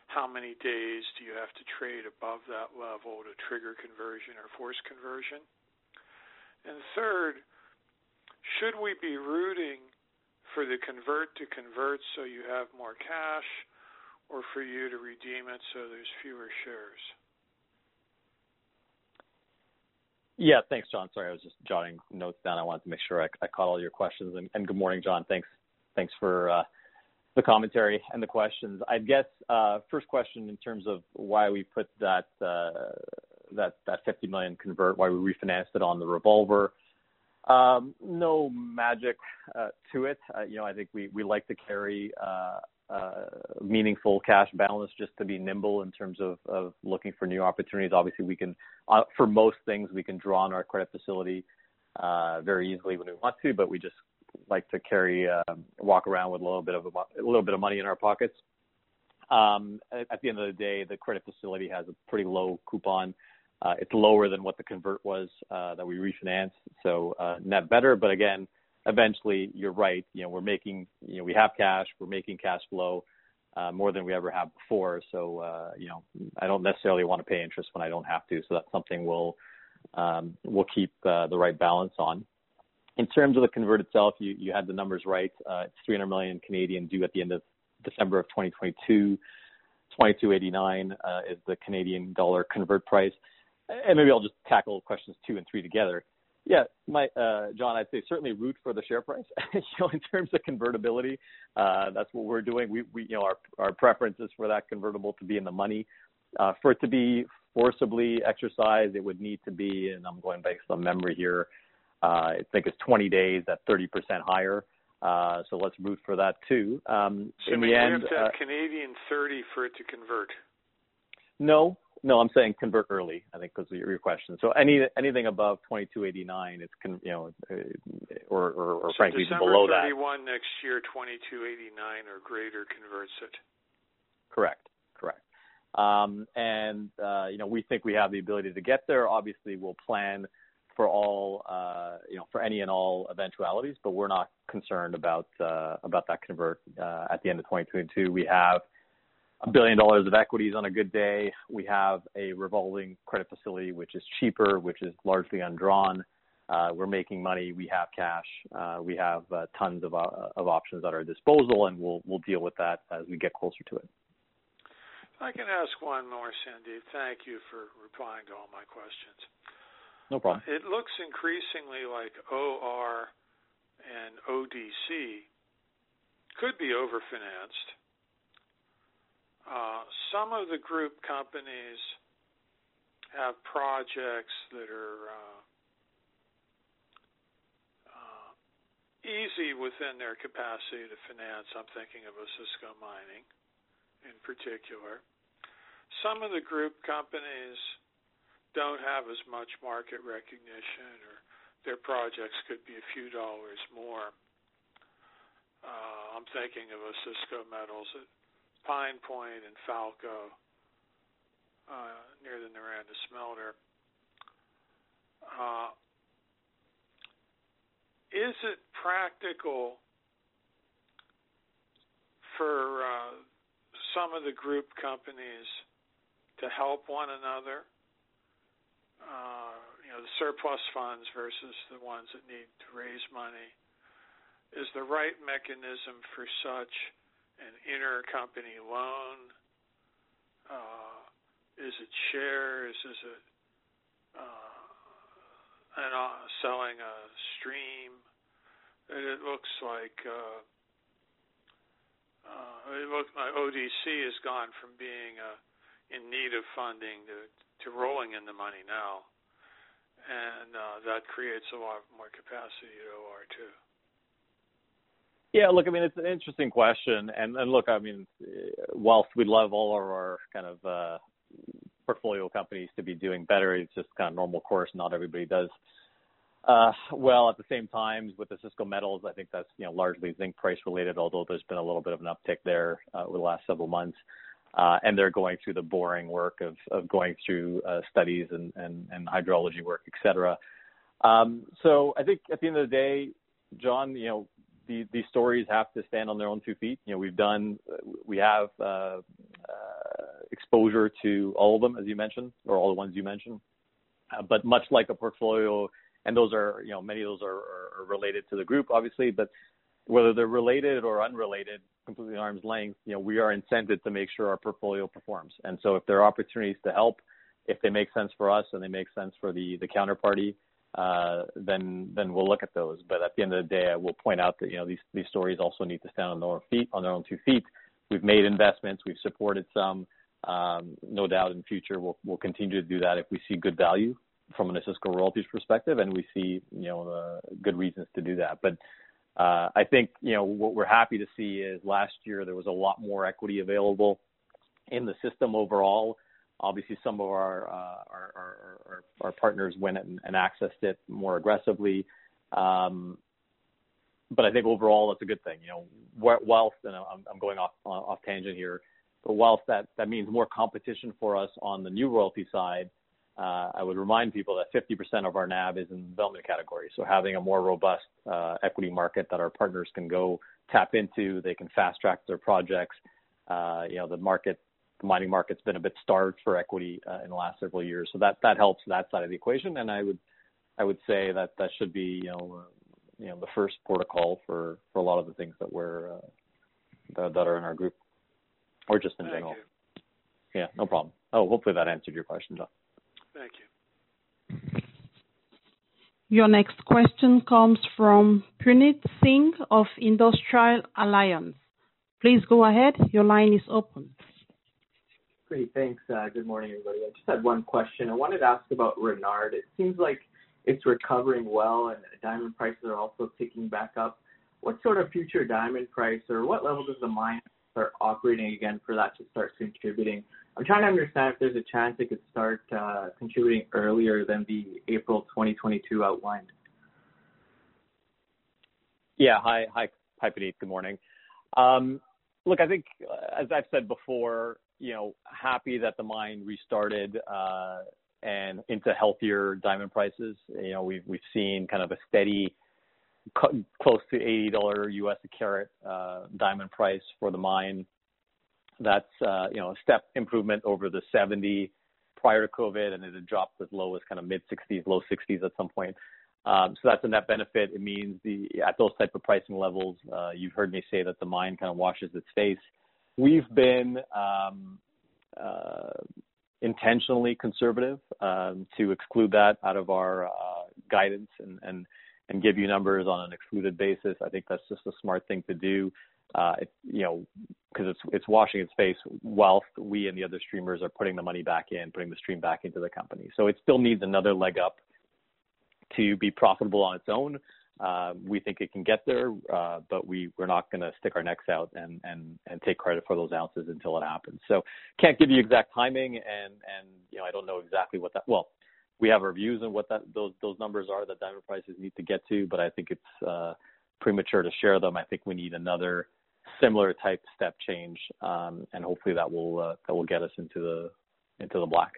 how many days do you have to trade above that level to trigger conversion or force conversion? And third, should we be rooting for the convert to convert so you have more cash or for you to redeem it so there's fewer shares?
Yeah, thanks, John. Sorry, I was just jotting notes down. I wanted to make sure I, I caught all your questions. And, and, good morning, John. Thanks, thanks for uh, the commentary and the questions. I guess uh, first question in terms of why we put that uh, that that 50 million convert, why we refinanced it on the revolver. Um, no magic uh, to it. Uh, you know, I think we we like to carry uh, meaningful cash balance just to be nimble in terms of, of looking for new opportunities. Obviously, we can, uh, for most things, we can draw on our credit facility uh, very easily when we want to, but we just like to carry, uh, walk around with a little bit of a, a little bit of money in our pockets. Um, at the end of the day, the credit facility has a pretty low coupon. Uh, it's lower than what the convert was uh, that we refinanced, so uh, net better. But again, eventually, you're right. You know, we're making, you know, we have cash, we're making cash flow uh, more than we ever have before. So, uh, you know, I don't necessarily want to pay interest when I don't have to. So that's something we'll um, we'll keep uh, the right balance on. In terms of the convert itself, you you had the numbers right. Uh, it's 300 million Canadian due at the end of December of 2022. 22.89 uh, is the Canadian dollar convert price. And maybe I'll just tackle questions two and three together. Yeah, my uh, John, I'd say certainly root for the share price. you know, in terms of convertibility, uh, that's what we're doing. We, we, you know, our our preference is for that convertible to be in the money. Uh, for it to be forcibly exercised, it would need to be, and I'm going based on memory here. Uh, I think it's 20 days at 30% higher. Uh, so let's root for that too. Um,
so
in the
we
end,
have to have
uh,
Canadian 30 for it to convert.
no, no, I'm saying convert early. I think was your, your question. So any anything above 2289, it's con, you know, uh, or or, or
so
frankly
December
below
31 next year, 2289 or greater converts it.
Correct, correct. Um, and uh, you know, we think we have the ability to get there. Obviously, we'll plan for all uh, you know for any and all eventualities, but we're not concerned about uh, about that convert uh, at the end of 2022. We have a billion dollars of equities on a good day. We have a revolving credit facility which is cheaper, which is largely undrawn. Uh, we're making money. We have cash. Uh, we have uh, tons of uh, of options at our disposal, and we'll we'll deal with that as we get closer to it.
I can ask one more, Sandeep. Thank you for replying to all my questions.
No problem.
It looks increasingly like OR and ODC could be overfinanced. Uh, some of the group companies have projects that are uh, uh, easy within their capacity to finance. I'm thinking of Osisko Mining in particular. Some of the group companies don't have as much market recognition or their projects could be a few dollars more. Uh, I'm thinking of Osisko Metals at Pine Point and Falco uh, near the Noranda smelter. Uh, is it practical for uh, some of the group companies to help one another? Uh, you know, the surplus funds versus the ones that need to raise money. Is the right mechanism for such an intercompany loan? Uh, is it shares? Is it uh, an, uh, selling a stream? It looks like uh, uh, it looks like ODC has gone from being uh, in need of funding to, to rolling in the money now, and uh, that creates a lot more capacity at OR too.
Yeah, look, I mean, it's an interesting question, and and look, I mean, whilst we love all of our kind of uh, portfolio companies to be doing better, it's just kind of normal course. Not everybody does uh, well. At the same time, with the Osisko Metals, I think that's you know largely zinc price related, although there's been a little bit of an uptick there uh, over the last several months. Uh, and they're going through the boring work of, of going through uh, studies and, and, and hydrology work, et cetera. Um, so I think at the end of the day, John, you know, the, these stories have to stand on their own two feet. You know, we've done, we have uh, uh, exposure to all of them, as you mentioned, or all the ones you mentioned. Uh, but much like a portfolio, and those are, you know, many of those are, are related to the group, obviously, but whether they're related or unrelated, completely arm's length, you know, we are incented to make sure our portfolio performs. And so if there are opportunities to help, if they make sense for us and they make sense for the, the counterparty, uh, then then we'll look at those. But at the end of the day, I will point out that you know these these stories also need to stand on their own feet, on their own two feet. We've made investments, we've supported some. Um, no doubt in future we'll we'll continue to do that if we see good value from an Osisko Royalties perspective, and we see you know uh, good reasons to do that. But uh, I think you know what we're happy to see is last year there was a lot more equity available in the system overall. Obviously, some of our uh, partners went and, accessed it more aggressively. Um, but I think overall that's a good thing. You know, whilst and I'm, going off off tangent here, but whilst that means more competition for us on the new royalty side, uh, I would remind people that 50% of our NAV is in the development category. So having a more robust uh, equity market that our partners can go tap into, they can fast track their projects. You know, the market the mining market's been a bit starved for equity uh, in the last several years. So that that helps that side of the equation. And I would I would say that that should be you know uh, you know the first port of call for for a lot of the things that we're uh, that, that are in our group or just in
Thank
general.
You.
Yeah, no problem. Oh, hopefully that answered your question, John.
Thank you.
Your next question comes from Puneet Singh of Industrial Alliance. Please go ahead. Your line is open.
Great. Thanks. Uh, good morning, everybody. I just had one question. I wanted to ask about Renard. It seems like it's recovering well and diamond prices are also ticking back up. What sort of future diamond price or what level does the mine start operating again for that to start contributing? I'm trying to understand if there's a chance it could start uh, contributing earlier than the April 2022 outlined.
Yeah. Hi, Puneet. Good morning. Um, look, I think, uh, as I've said before, you know, happy that the mine restarted and into healthier diamond prices. You know, we've we've seen kind of a steady close to $80 US a carat diamond price for the mine. That's you know, a step improvement over the 70 prior to COVID, and it had dropped as low as kind of mid-$60s, low $60s at some point. Um, So that's a net benefit. It means the at those type of pricing levels, uh, you've heard me say that the mine kind of washes its face. We've been um, uh, intentionally conservative um, to exclude that out of our uh, guidance and and and give you numbers on an excluded basis. I think that's just a smart thing to do. uh, You know, because it's it's washing its face while we and the other streamers are putting the money back in, putting the stream back into the company. So it still needs another leg up to be profitable on its own. Uh, we think it can get there, uh, but we, we're not gonna stick our necks out and and, and take credit for those ounces until it happens. So can't give you exact timing and, and you know, I don't know exactly what that. Well, we have our views on what that those those numbers are that diamond prices need to get to, but I think it's uh, premature to share them. I think we need another similar type step change, um, and hopefully that will that will get us into the into the black.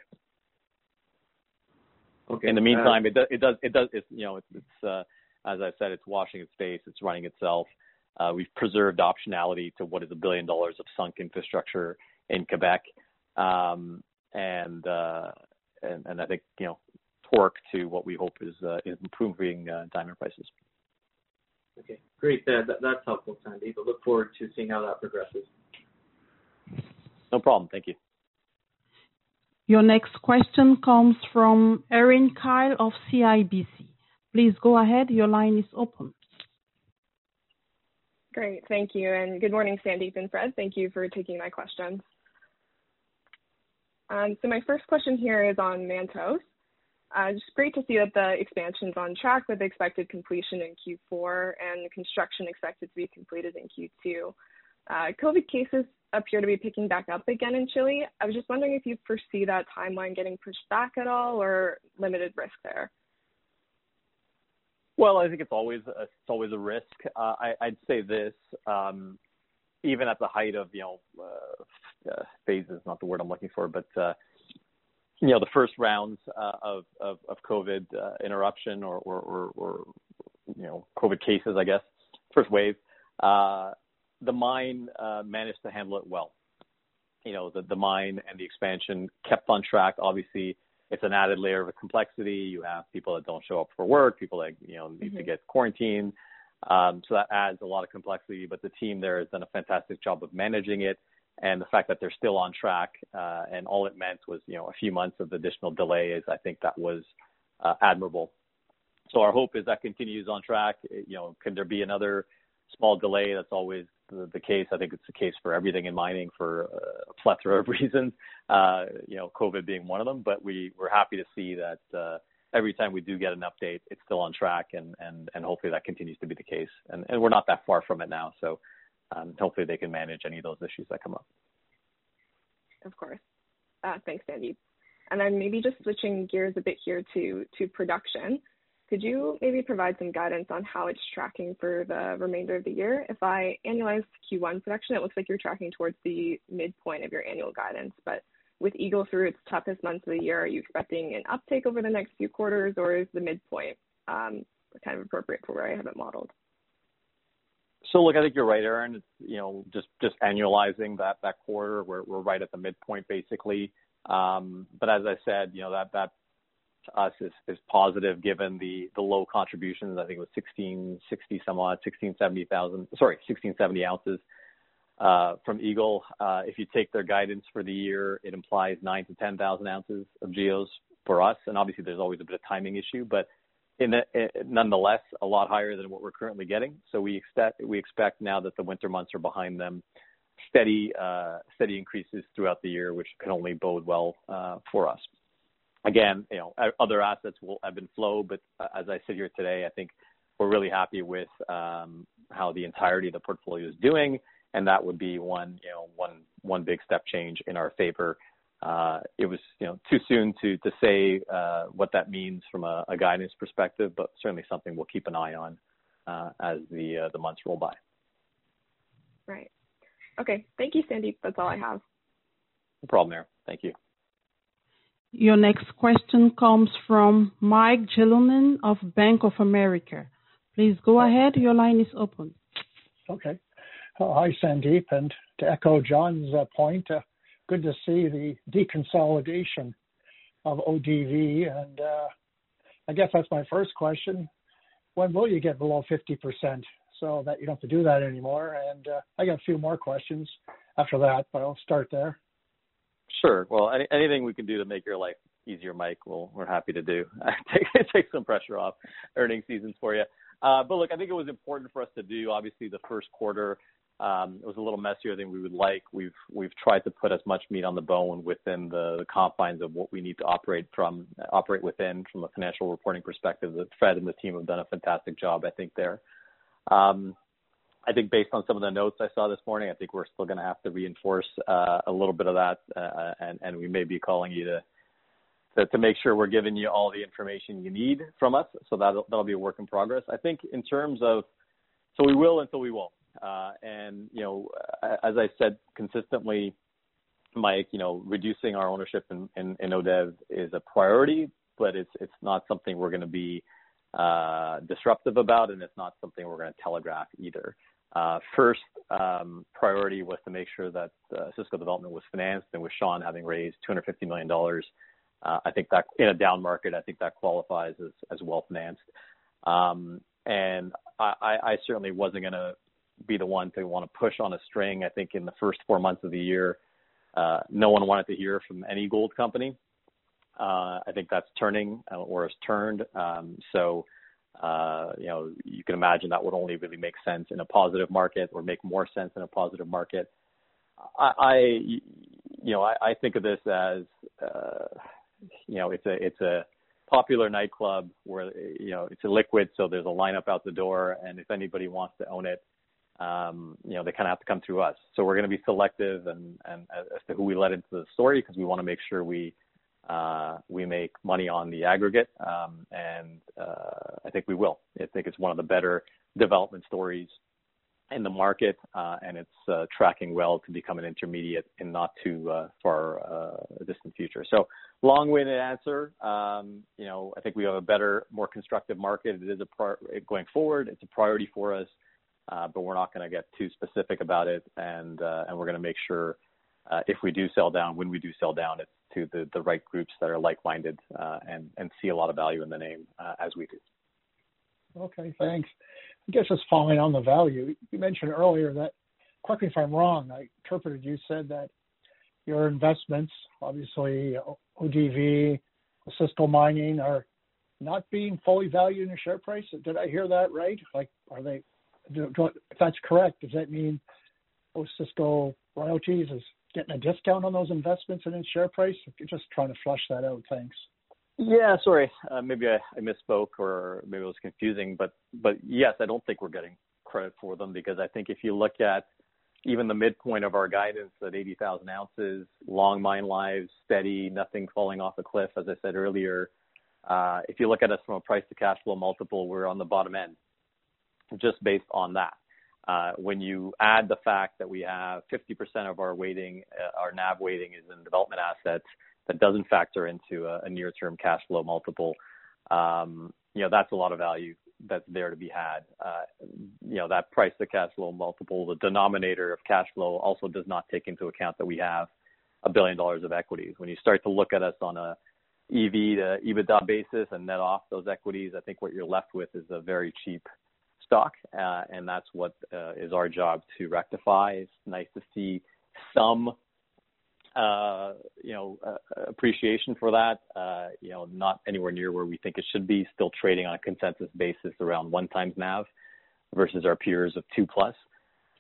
Okay.
In the meantime, it does. it does it It's, you know, as I said, it's washing its face, it's running itself. Uh, We've preserved optionality to what is a billion dollars of sunk infrastructure in Quebec. Um and uh and and I think, you know, torque to what we hope is uh, improving diamond prices.
Okay, great. That, That's helpful, Sandeep. But look forward to seeing how that progresses.
No problem. Thank you.
Your next question comes from Erin Kyle of CIBC. Please go ahead. Your line is open.
Great. Thank you, and good morning, Sandeep and Fred. Thank you for taking my questions. Um, so my first question here is on Mantos. Just great to see that the expansion's on track with expected completion in Q4 and construction expected to be completed in Q2. COVID cases appear to be picking back up again in Chile. I was just wondering if you foresee that timeline getting pushed back at all or limited risk there.
Well, I think it's always a risk. Uh, I'd say this, um, even at the height of, you know, uh, uh, phase is not the word I'm looking for, but, you know, the first rounds of of of COVID interruption or, or you know, COVID cases, I guess, first wave, the mine managed to handle it well. You know, the the mine and the expansion kept on track. Obviously, it's an added layer of complexity. You have people that don't show up for work, people that, you know, need to get quarantined. Um, So that adds a lot of complexity, but the team there has done a fantastic job of managing it. And the fact that they're still on track, uh, and all it meant was, you know, a few months of additional delays, I think that was uh, admirable. So our hope is that continues on track. You know, can there be another small delay? That's always the case. I think it's the case for everything in mining for a plethora of reasons, uh, you know, COVID being one of them. But we, we're happy to see that uh, every time we do get an update, it's still on track and and, and hopefully that continues to be the case. And, and we're not that far from it now, so um, hopefully they can manage any of those issues that come up.
Of course. Uh, thanks, Sandeep. And then Maybe just switching gears a bit here to, to production. Could you maybe provide some guidance on how it's tracking for the remainder of the year? If I annualize Q1 production, it looks like you're tracking towards the midpoint of your annual guidance. But with Eagle through its toughest months of the year, are you expecting an uptake over the next few quarters, or is the midpoint um, kind of appropriate for where I have it modeled?
So look, I think you're right, Erin. It's, you know, just just annualizing that that quarter, we're we're right at the midpoint, basically. Um, but as I said, you know, that that to us is positive given the the low contributions. I think it was 1,660 some odd, 1,670 ounces uh, from Eagle. Uh, if you take their guidance for the year, it implies 9,000-10,000 ounces of GEOs for us. And obviously there's always a bit of timing issue. But nonetheless, a lot higher than what we're currently getting. So we expect we expect now that the winter months are behind them, steady uh steady increases throughout the year, which can only bode well uh, for us. Again, you know, other assets will ebb and flow, but uh, as I sit here today, I think we're really happy with um, how the entirety of the portfolio is doing, and that would be one you know, one one big step change in our favor. Uh, it was you know, too soon to say uh, what that means from a guidance perspective, but certainly something we'll keep an eye on as the the months roll by.
Right. Okay. Thank you, Sandeep. That's all I have.
No problem, Erin. Thank you.
Your next question comes from Mike Jalonen of Bank of America. Please go oh. ahead. Your line is open.
Okay. Hi, Sandeep. To echo John's uh, point, uh, good to see the deconsolidation of ODV. And uh, I guess that's my first question. When will you get below 50% so that you don't have to do that anymore? And I got a few more questions after that, but I'll start there.
Sure. Well, anything we can do to make your life easier, Mike, we're happy to do. Take some pressure off earning seasons for you. Uh, but look, I think it was important for us to do, obviously, the first quarter. It was a little messier than we would like. We've we've tried to put as much meat on the bone within the confines of what we need to operate from operate within from a financial reporting perspective. The Fred and the team have done a fantastic job, I think, there. I think based on some of the notes I saw this morning, I think we're still going to have to reinforce a little bit of that, and and we may be calling you to to, to make sure we're giving you all the information you need from us. So that'll that'll be a work in progress. I think in terms of, so we will until we won't. Uh, and, you know, as I said consistently, Mike, you know, reducing our ownership in ODV is a priority, but it's, it's not something we're going to be disruptive about, and it's not something we're going to telegraph either. Uh, First um, priority was to make sure that Osisko Development was financed, and with Sean having raised 250 million dollars, uh, I think that in a down market, I think that qualifies as as well-financed. Um and I certainly wasn't going to be the one to want to push on a string. I think in the first four months of the year, no one wanted to hear from any gold company. Uh, I think that's turning uh, or has turned. Um, so, uh, you know, you can imagine that would only really make sense in a positive market or make more sense in a positive market. I you know, I think of this as you know, it's a popular nightclub where you know, it's illiquid, so there's a lineup out the door, and if anybody wants to own it, um, you know, they kind of have to come through us. So we're going to be selective and as to who we let into the story because we want to make sure we Uh, make money on the aggregate. Um, and uh, I think we will. I think it's one of the better development stories in the market, uh, and it's tracking well to become an intermediate in not too far a distant future. So, long-winded answer. Um, you know, I think we have a better, more constructive market. It is a prior- going forward, it's a priority for us, but we're not going to get too specific about it. And and we're going to make sure if we do sell down, when we do sell down, it's to the the right groups that are like-minded uh, and and see a lot of value in the name uh, as we do.
Okay, thanks. I guess just following on the value, you mentioned earlier that, correct me if I'm wrong, I interpreted you said that your investments, obviously ODV, Osisko Mining, are not being fully valued in the share price. Did I hear that right? Like, are they, do, do, if that's correct, does that mean Osisko Royalties is getting a discount on those investments and in share price? Just trying to flush that out. Thanks.
Yeah, sorry. Uh, Maybe I I misspoke or maybe it was confusing. But but yes, I don't think we're getting credit for them because I think if you look at even the midpoint of our guidance at 80,000 ounces, long mine lives, steady, nothing falling off a cliff, as I said earlier. Uh, If you look at us from a price to cash flow multiple, we're on the bottom end just based on that. When you add the fact that we have 50% of our weighting, uh, our NAV weighting is in development assets, that doesn't factor into a near-term cash flow multiple. Um, you know, that's a lot of value that's there to be had. Uh, you know, that price to cash flow multiple, the denominator of cash flow also does not take into account that we have a 1 billion dollars of equities. When you start to look at us on a EV to EBITDA basis and net off those equities, I think what you're left with is a very cheap stock. And that's what is our job to rectify. It's nice to see some uh, you know, uh, appreciation for that. Uh, you know, not anywhere near where we think it should be. Still trading on a consensus basis around one times NAV versus our peers of two plus.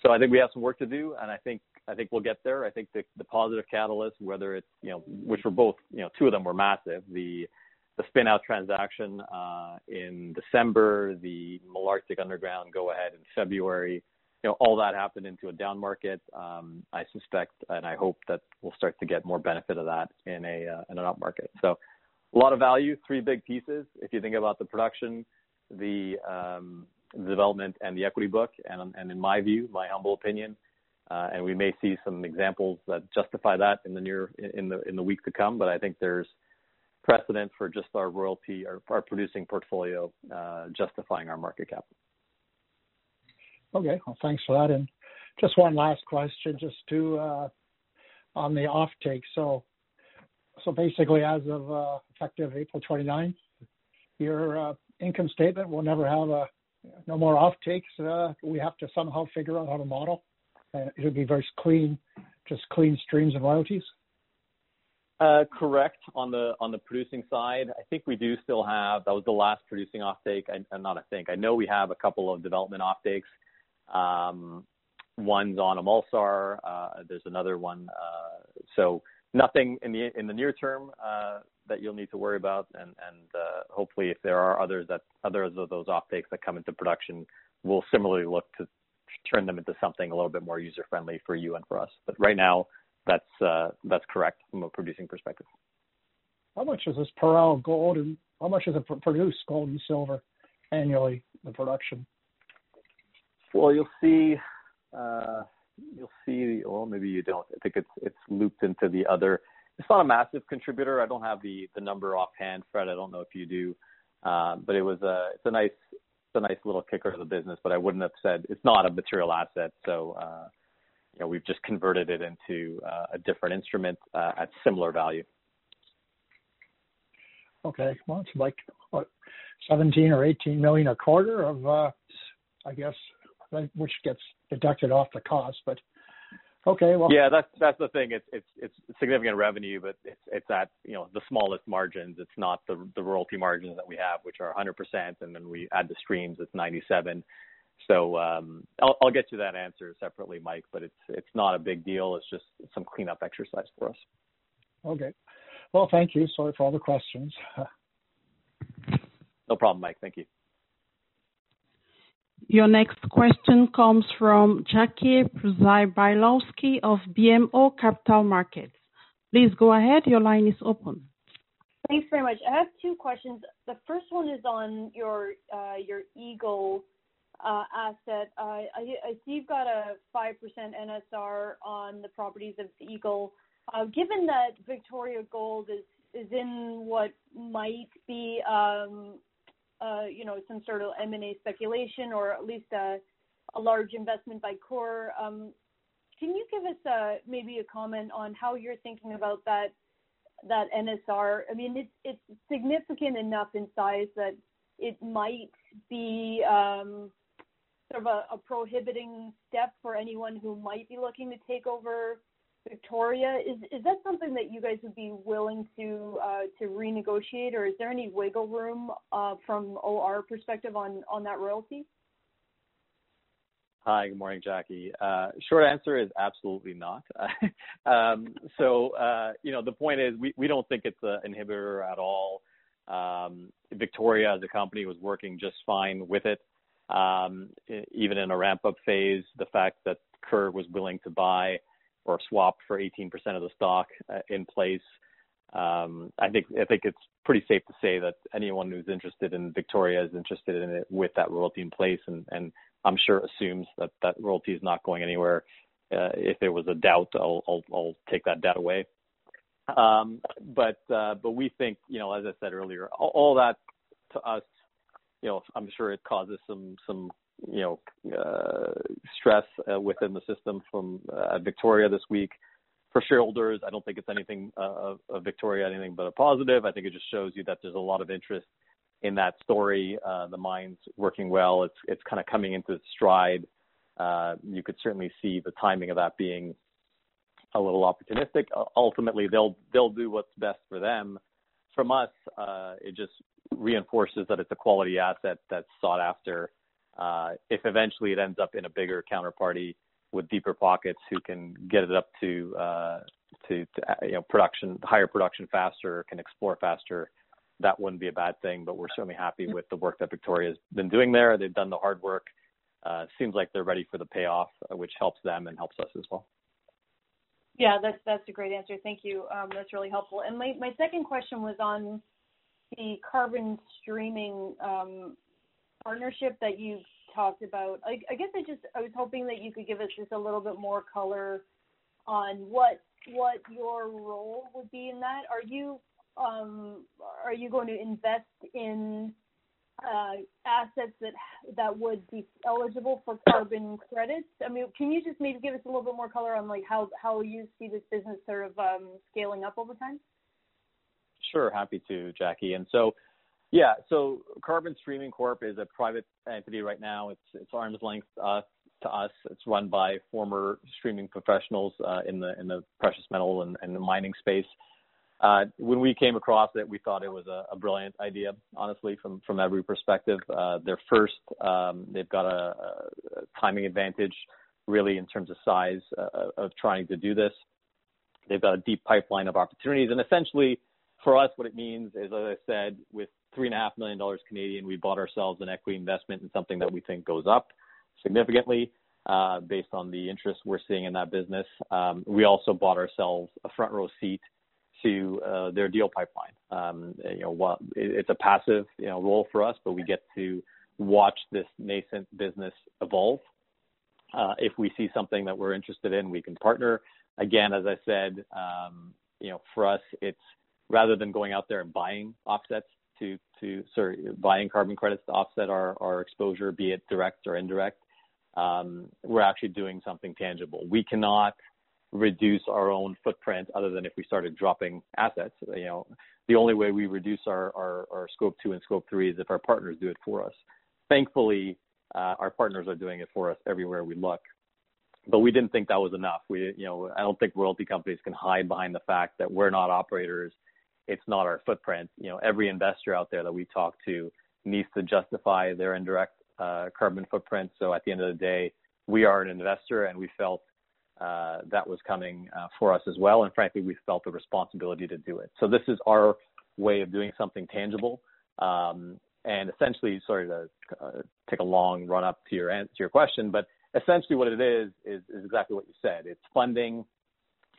So I think we have some work to do, and I think I think we'll get there. I think the, the positive catalyst, whether it's you know, which were both you know, two of them were massive. The the spin out transaction uh, in December, the Malartic Underground go ahead in February. You know, all that happened into a down market. Um, I suspect and I hope that we'll start to get more benefit of that in a uh, in an up market. So a lot of value, three big pieces. If you think about the production, the, um, development, and the equity book, and, and in my view, my humble opinion, uh, and we may see some examples that justify that in the near in the in the week to come. But I think there's precedent for just our royalty, our, our producing portfolio, uh, justifying our market cap.
Okay, well, thanks for that. And just one last question, just to uh, on the offtake. So, so basically, as of uh, effective April 29th, your uh, income statement will never have a no more offtakes. Uh, we have to somehow figure out how to model, and it'll be very clean, just clean streams of royalties.
Uh, correct. On the on the producing side, I think we do still have. That was the last producing offtake. Not I think. I know we have a couple of development offtakes. Um, one's on Amulsar. Uh, there's another one. Uh, so nothing in the in the near term uh, that you'll need to worry about. And and uh, hopefully, if there are others that others of those offtakes that come into production, we'll similarly look to turn them into something a little bit more user friendly for you and for us. But right now that's uh, that's correct from a producing perspective.
How much is this per Parral gold and how much does it produce gold and silver annually? The production.
Well, you'll see. Uh, you'll see. Well, maybe you don't. I think it's it's looped into the other. It's not a massive contributor. I don't have the the number offhand, Fred. I don't know if you do, uh, but it was a it's a nice it's a nice little kicker to the business. But I wouldn't have said it's not a material asset. So uh, you know, we've just converted it into uh, a different instrument uh, at similar value.
Okay. Well, it's like what, 17 or 18 million a quarter of, uh, I guess, which gets deducted off the cost. But okay, well.
Yeah, that's that's the thing. It's it's it's significant revenue, but it's it's at you know the smallest margins. It's not the the royalty margins that we have, which are 100%, and then we add the streams, it's 97. So um, I'll, I'll get you that answer separately, Mike. But it's it's not a big deal. It's just some cleanup exercise for us.
Okay. Well, thank you. Sorry for all the questions.
no problem, Mike. Thank you.
Your next question comes from Jackie Przybylowski of BMO Capital Markets. Please go ahead. Your line is open.
Thanks very much. I have two questions. The first one is on your uh, your Eagle asset. I see you've got a 5% NSR on the properties of Eagle. Uh, given that Victoria Gold is in what might be, um, uh, some sort of M&A speculation or at least a large investment by Coeur, um, can you give us maybe a comment on how you're thinking about that NSR? I mean, it's significant enough in size that it might be um, sort of a, a prohibiting step for anyone who might be looking to take over Victoria. Is is that something that you guys would be willing to uh, to renegotiate, or is there any wiggle room uh, from OR perspective on on that royalty?
Hi, good morning, Jackie. Uh, short answer is absolutely not. um, so, uh, you know, the point is we, we don't think it's an inhibitor at all. Um, Victoria as a company was working just fine with it. Um, even in a ramp-up phase, the fact that Coeur was willing to buy or swap for 18% of the stock uh, in place, um, I think I think it's pretty safe to say that anyone who's interested in Victoria is interested in it with that royalty in place, and, and I'm sure assumes that that royalty is not going anywhere. Uh, if there was a doubt, I'll, I'll, I'll take that doubt away. Um, but uh, but we think, you know, as I said earlier, all, all that to us you know, I'm sure it causes some some you know uh, stress uh, within the system from uh, Victoria this week. For shareholders, I don't think it's anything uh, of Victoria anything but a positive. I think it just shows you that there's a lot of interest in that story. Uh, the mine's working well. It's it's kind of coming into stride. Uh, you could certainly see the timing of that being a little opportunistic. Ultimately, they'll they'll do what's best for them. From us, uh, it just reinforces that it's a quality asset that's sought after. Uh, if eventually it ends up in a bigger counterparty with deeper pockets who can get it up to uh, to, to you know production higher production faster, can explore faster, that wouldn't be a bad thing. But we're certainly happy with the work that Victoria's been doing there. They've done the hard work. Uh, seems like they're ready for the payoff, which helps them and helps us as well.
Yeah, that's that's a great answer. Thank you. Um, that's really helpful. And my, my second question was on the carbon streaming um, partnership that you talked about. I, I guess I just I was hoping that you could give us just a little bit more color on what what your role would be in that. Are you um, are you going to invest in uh, assets that that would be eligible for carbon credits? I mean, can you just maybe give us a little bit more color on like how how you see this business sort of um, scaling up over time?
Sure, happy to, Jackie. And so, yeah, so Carbon Streaming Corp is a private entity right now. It's it's arm's length uh, to us. It's run by former streaming professionals uh, in the in the precious metal and, and the mining space. Uh, when we came across it, we thought it was a, a brilliant idea, honestly, from from every perspective. Uh, they're first, um, they've got a, a, timing advantage, really, in terms of size uh, of trying to do this. They've got a deep pipeline of opportunities, and essentially, for us, what it means is, as I said, with three and a half million dollars Canadian, we bought ourselves an equity investment in something that we think goes up significantly. Uh, based on the interest we're seeing in that business, um, we also bought ourselves a front row seat to uh, their deal pipeline. Um, you know, what, it's a passive you know role for us, but we get to watch this nascent business evolve. Uh, if we see something that we're interested in, we can partner. Again, as I said, um, you know, for us, it's rather than going out there and buying offsets to to sorry buying carbon credits to offset our our exposure, be it direct or indirect. Um, we're actually doing something tangible. We cannot reduce our own footprint other than if we started dropping assets. You know, the only way we reduce our, our, our scope two and scope three is if our partners do it for us. Thankfully, uh, our partners are doing it for us everywhere we look. But we didn't think that was enough. We, you know, I don't think royalty companies can hide behind the fact that we're not operators. It's not our footprint. You know, every investor out there that we talk to needs to justify their indirect uh, carbon footprint. So at the end of the day, we are an investor, and we felt uh, that was coming uh, for us as well. And frankly, we felt the responsibility to do it. So this is our way of doing something tangible. Um, and essentially, sorry to uh, take a long run up to your answer, to your question, but essentially what it is, is is exactly what you said. It's funding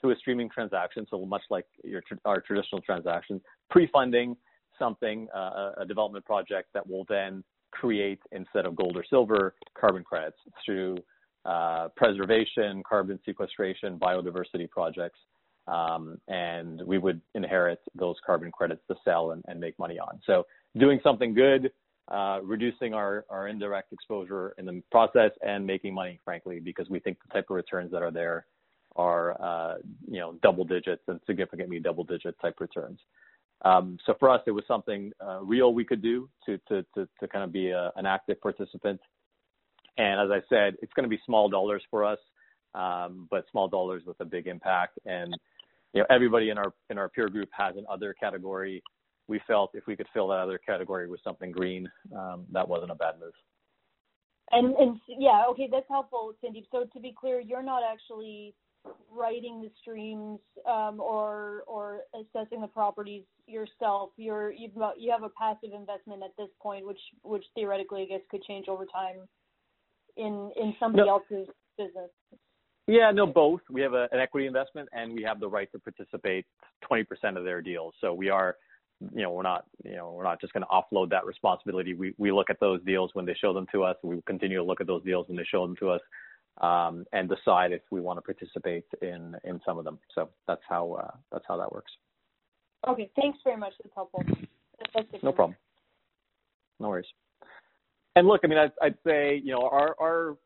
through a streaming transaction, so much like your our traditional transaction, pre-funding something, uh, a development project that will then create instead of gold or silver carbon credits through uh, preservation, carbon sequestration, biodiversity projects, um, and we would inherit those carbon credits to sell and, and make money on. So doing something good, uh, reducing our, our indirect exposure in the process, and making money, frankly, because we think the type of returns that are there are uh, you know double digits and significantly double digit type returns. Um, so for us, it was something uh, real we could do to to to, to kind of be a, an active participant and as I said, it's going to be small dollars for us, um, but small dollars with a big impact. And you know, everybody in our in our peer group has an other category. We felt if we could fill that other category with something green, um, that wasn't a bad move.
And and yeah, okay, that's helpful, Cindy. So to be clear, you're not actually writing the streams um, or or assessing the properties yourself. You're you've you have a passive investment at this point, which which theoretically I guess could change over time in in somebody no. else's business?
Yeah, no, both. We have a, an equity investment and we have the right to participate 20% of their deals. So we are, you know, we're not, you know, we're not just going to offload that responsibility. We we look at those deals when they show them to us. We continue to look at those deals when they show them to us, um, and decide if we want to participate in in some of them. So that's how uh, that's how that works.
Okay, thanks very much. That's helpful. That's
no problem. No worries. And look, I mean, I'd, I'd say, you know, our our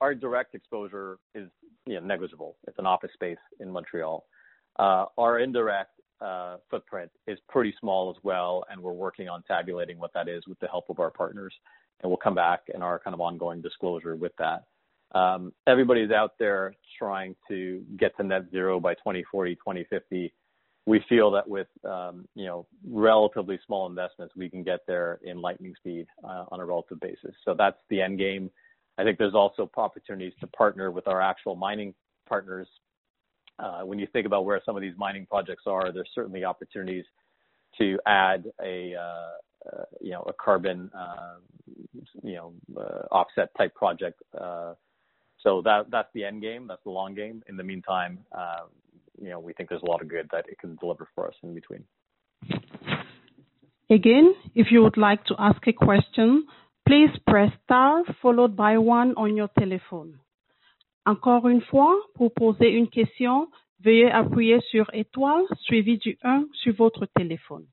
our direct exposure is you know, negligible. It's an office space in Montreal. Uh, our indirect uh, footprint is pretty small as well, and we're working on tabulating what that is with the help of our partners. And we'll come back in our kind of ongoing disclosure with that. um, everybody's out there trying to get to net zero by 2040, 2050. We feel that with um, you know relatively small investments, we can get there in lightning speed uh, on a relative basis. So that's the end game. I think there's also opportunities to partner with our actual mining partners. Uh, when you think about where some of these mining projects are, there's certainly opportunities to add a uh, uh, you know a carbon uh, you know uh, offset type project uh, so that that's the end game. That's the long game. In the meantime, you know, we think there's a lot of good that it can deliver for us in between.
Again, if you would like to ask a question, please press star followed by one on your téléphone. Encore une fois, pour poser une question, veuillez appuyer sur étoile suivi du 1 sur votre téléphone.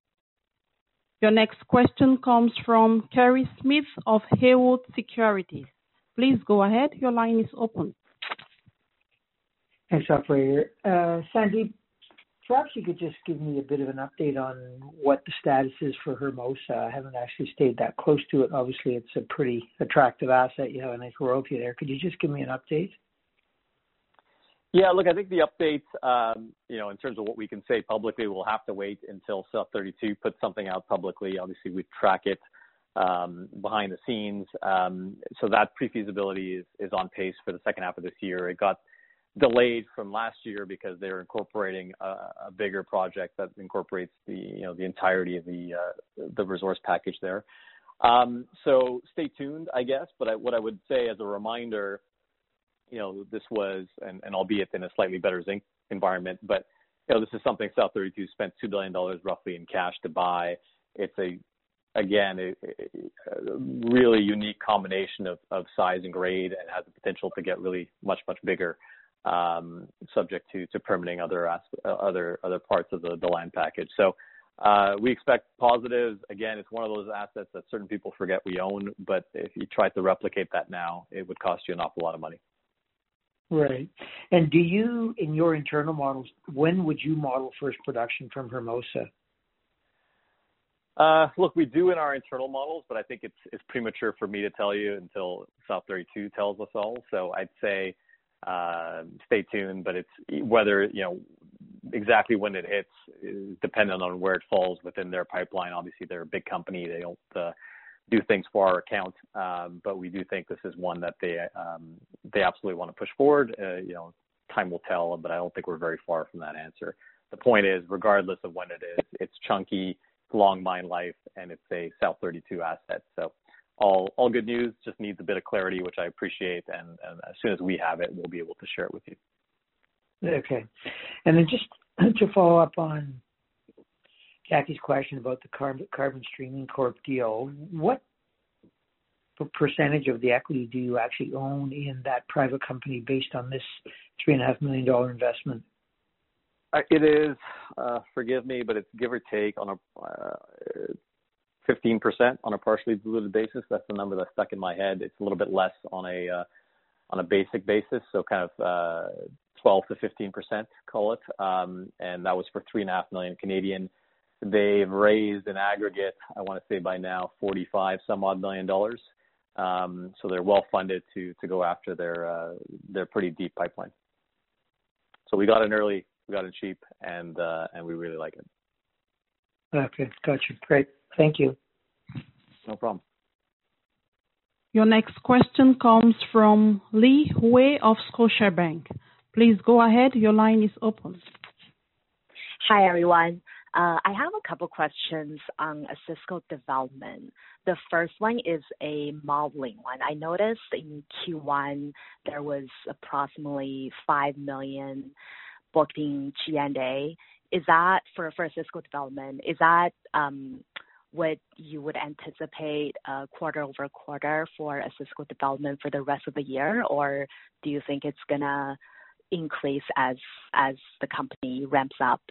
Your next question comes from Kerry Smith of Haywood Securities. Please go ahead. Your line is open.
Thanks, operator. Uh, Sandeep, perhaps you could just give me a bit of an update on what the status is for Hermosa. I haven't actually stayed that close to it. Obviously, it's a pretty attractive asset. You have a nice royalty there. Could you just give me an update?
Yeah, look, I think the update, um, you know, in terms of what we can say publicly, we'll have to wait until South32 puts something out publicly. Obviously, we track it um, behind the scenes. Um, so that pre-feasibility is, is on pace for the second half of this year. It got delayed from last year because they're incorporating a, a bigger project that incorporates the you know the entirety of the uh, the resource package there. Um, so stay tuned, I guess. But I, what I would say as a reminder, you know, this was and, and albeit in a slightly better zinc environment, but you know, this is something South32 spent two billion dollars roughly in cash to buy. It's a again, a, a really unique combination of, of size and grade and has the potential to get really much, much bigger, um, subject to, to permitting other, other, other parts of the, the land package. So, uh, we expect positives. Again, it's one of those assets that certain people forget we own, but if you try to replicate that now, it would cost you an awful lot of money.
Right. And do you, in your internal models, when would you model first production from Hermosa?
Uh, look, we do in our internal models, but I think it's it's premature for me to tell you until South32 tells us all. So I'd say uh, stay tuned, but it's whether you know exactly when it hits is dependent on where it falls within their pipeline. Obviously, they're a big company; they don't uh, do things for our account, um, but we do think this is one that they um, they absolutely want to push forward. Uh, you know, time will tell, but I don't think we're very far from that answer. The point is, regardless of when it is, it's chunky long mine life, and it's a South 32 asset. So all all good news. Just needs a bit of clarity, which I appreciate. And, and as soon as we have it, we'll be able to share it with you.
Okay. And then just to follow up on Jackie's question about the carbon, carbon streaming corp deal, what percentage of the equity do you actually own in that private company based on this three and a half million dollar investment?
It is, uh, forgive me, but it's give or take on a uh, 15% on a partially diluted basis. That's the number that's stuck in my head. It's a little bit less on a uh, on a basic basis, so kind of uh, 12 to 15%, call it. Um, and that was for three and a half million Canadian. They've raised an aggregate, I want to say by now, 45 some odd million dollars. Um, so they're well funded to to go after their uh, their pretty deep pipeline. So we got an early we got it cheap, and uh, and we really like it.
Okay, gotcha. Great. Thank you.
No problem.
Your next question comes from Li Hui of Scotiabank. Please go ahead. Your line is open.
Hi, everyone. Uh, I have a couple questions on Osisko development. The first one is a modeling one. I noticed in Q1 there was approximately 5 million booked in G&A. Is that for Osisko development, is that um, what you would anticipate uh, quarter-over-quarter for Osisko development for the rest of the year? Or do you think it's gonna increase as the company ramps up?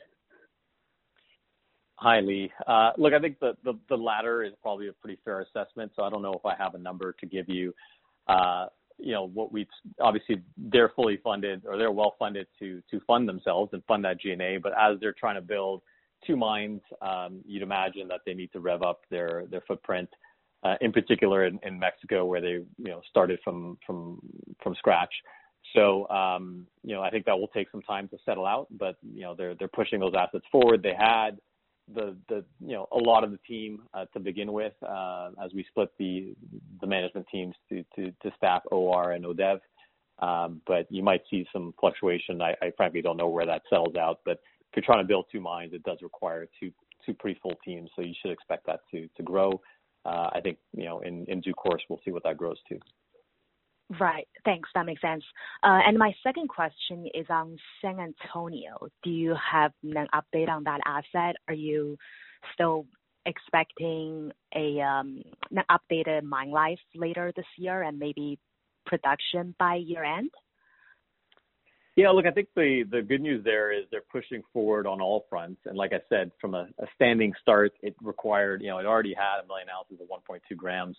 Hi, Lee. Uh, look, I think the latter is probably a pretty fair assessment, so I don't know if I have a number to give you. Uh, you know, what we obviously they're fully funded or they're well funded to to fund themselves and fund that G&A. But as they're trying to build two mines, um, you'd imagine that they need to rev up their their footprint. uh, in particular in, Mexico, where they you know started from from from scratch. So um, you know, I think that will take some time to settle out, but you know, they're they're pushing those assets forward. They had the the you know a lot of the team uh, to begin with uh, as we split the the management teams to to, to staff OR and ODEV. Um, but you might see some fluctuation. I, frankly don't know where that settles out. But you're trying to build two mines, it does require two two pretty full teams. So you should expect that to to grow. Uh, I think you know in in due course we'll see what that grows to.
Right. Thanks. That makes sense. Uh, and my second question is on San Antonio. Do you have an update on that asset? Are you still expecting a um, an updated mine life later this year and maybe production by year end?
Yeah, look, I think the the good news there is they're pushing forward on all fronts. And like I said, from a, a standing start, it required, you know, it already had a million ounces of 1.2 grams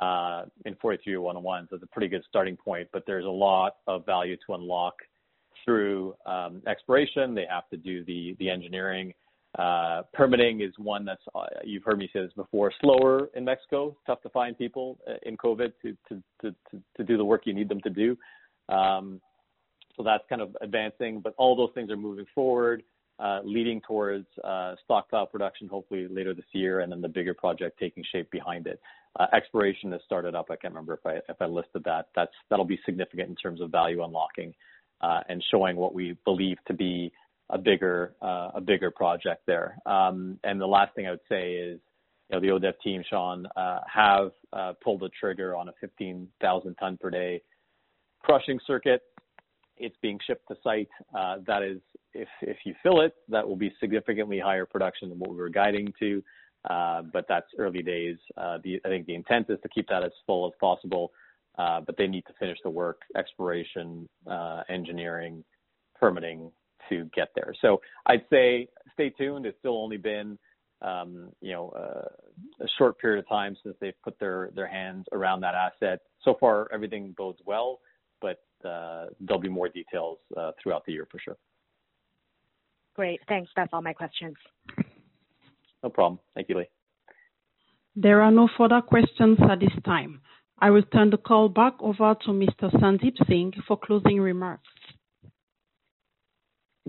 uh, in 43101, so it's a pretty good starting point. But there's a lot of value to unlock through um, exploration. They have to do the the engineering. Uh, permitting is one that's uh, you've heard me say this before. Slower in Mexico. Tough to find people uh, in COVID to to to to, to do the work you need them to do. Um, so that's kind of advancing, but all those things are moving forward. Uh, leading towards uh, stockpile production hopefully later this year, and then the bigger project taking shape behind it. Uh, exploration has started up. I can't remember if I if I listed that. That's that'll be significant in terms of value unlocking and showing what we believe to be a bigger a bigger project there. Um, and the last thing I would say is, you know, the ODEV team, Sean, have pulled the trigger on a 15,000 ton per day crushing circuit it's being shipped to site. Uh, that is, if if you fill it, that will be significantly higher production than what we were guiding to. Uh, but that's early days. Uh, the, I think the intent is to keep that as full as possible, uh, but they need to finish the work, exploration, uh, engineering, permitting to get there. So I'd say stay tuned. It's still only been um, you know uh, a short period of time since they've put their their hands around that asset. So far, everything bodes well there'll be more details uh, throughout the year for sure.
Great. Thanks. That's all my questions.
No problem. Thank you, Lee.
There are no further questions at this time. I will turn the call back over to Mr. Sandeep Singh for closing remarks.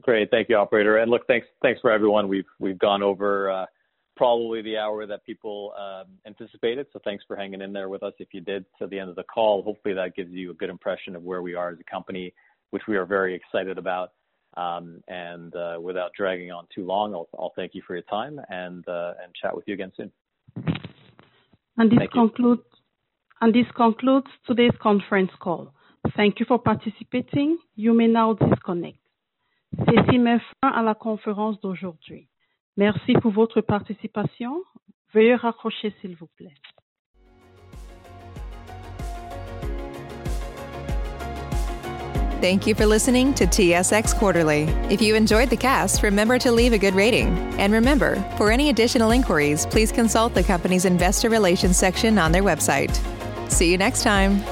Great. Thank you, operator. And look, thanks thanks for everyone. We've we've gone over uh, probably the hour that people um, anticipated. So thanks for hanging in there with us. If you did to the end of the call, hopefully that gives you a good impression of where we are as a company, which we are very excited about. Um, and uh, without dragging on too long, I'll, I'll, thank you for your time and uh, and chat with you again soon.
And this concludes and this concludes today's conference call. Thank you for participating. You may now disconnect. Met fin à la conférence d'aujourd'hui. Merci pour votre participation. Veuillez raccrocher s'il vous plaît.
Thank you for listening to TSX Quarterly. If you enjoyed the cast, remember to leave a good rating. And remember, for any additional inquiries, please consult the company's investor relations section on their website. See you next time.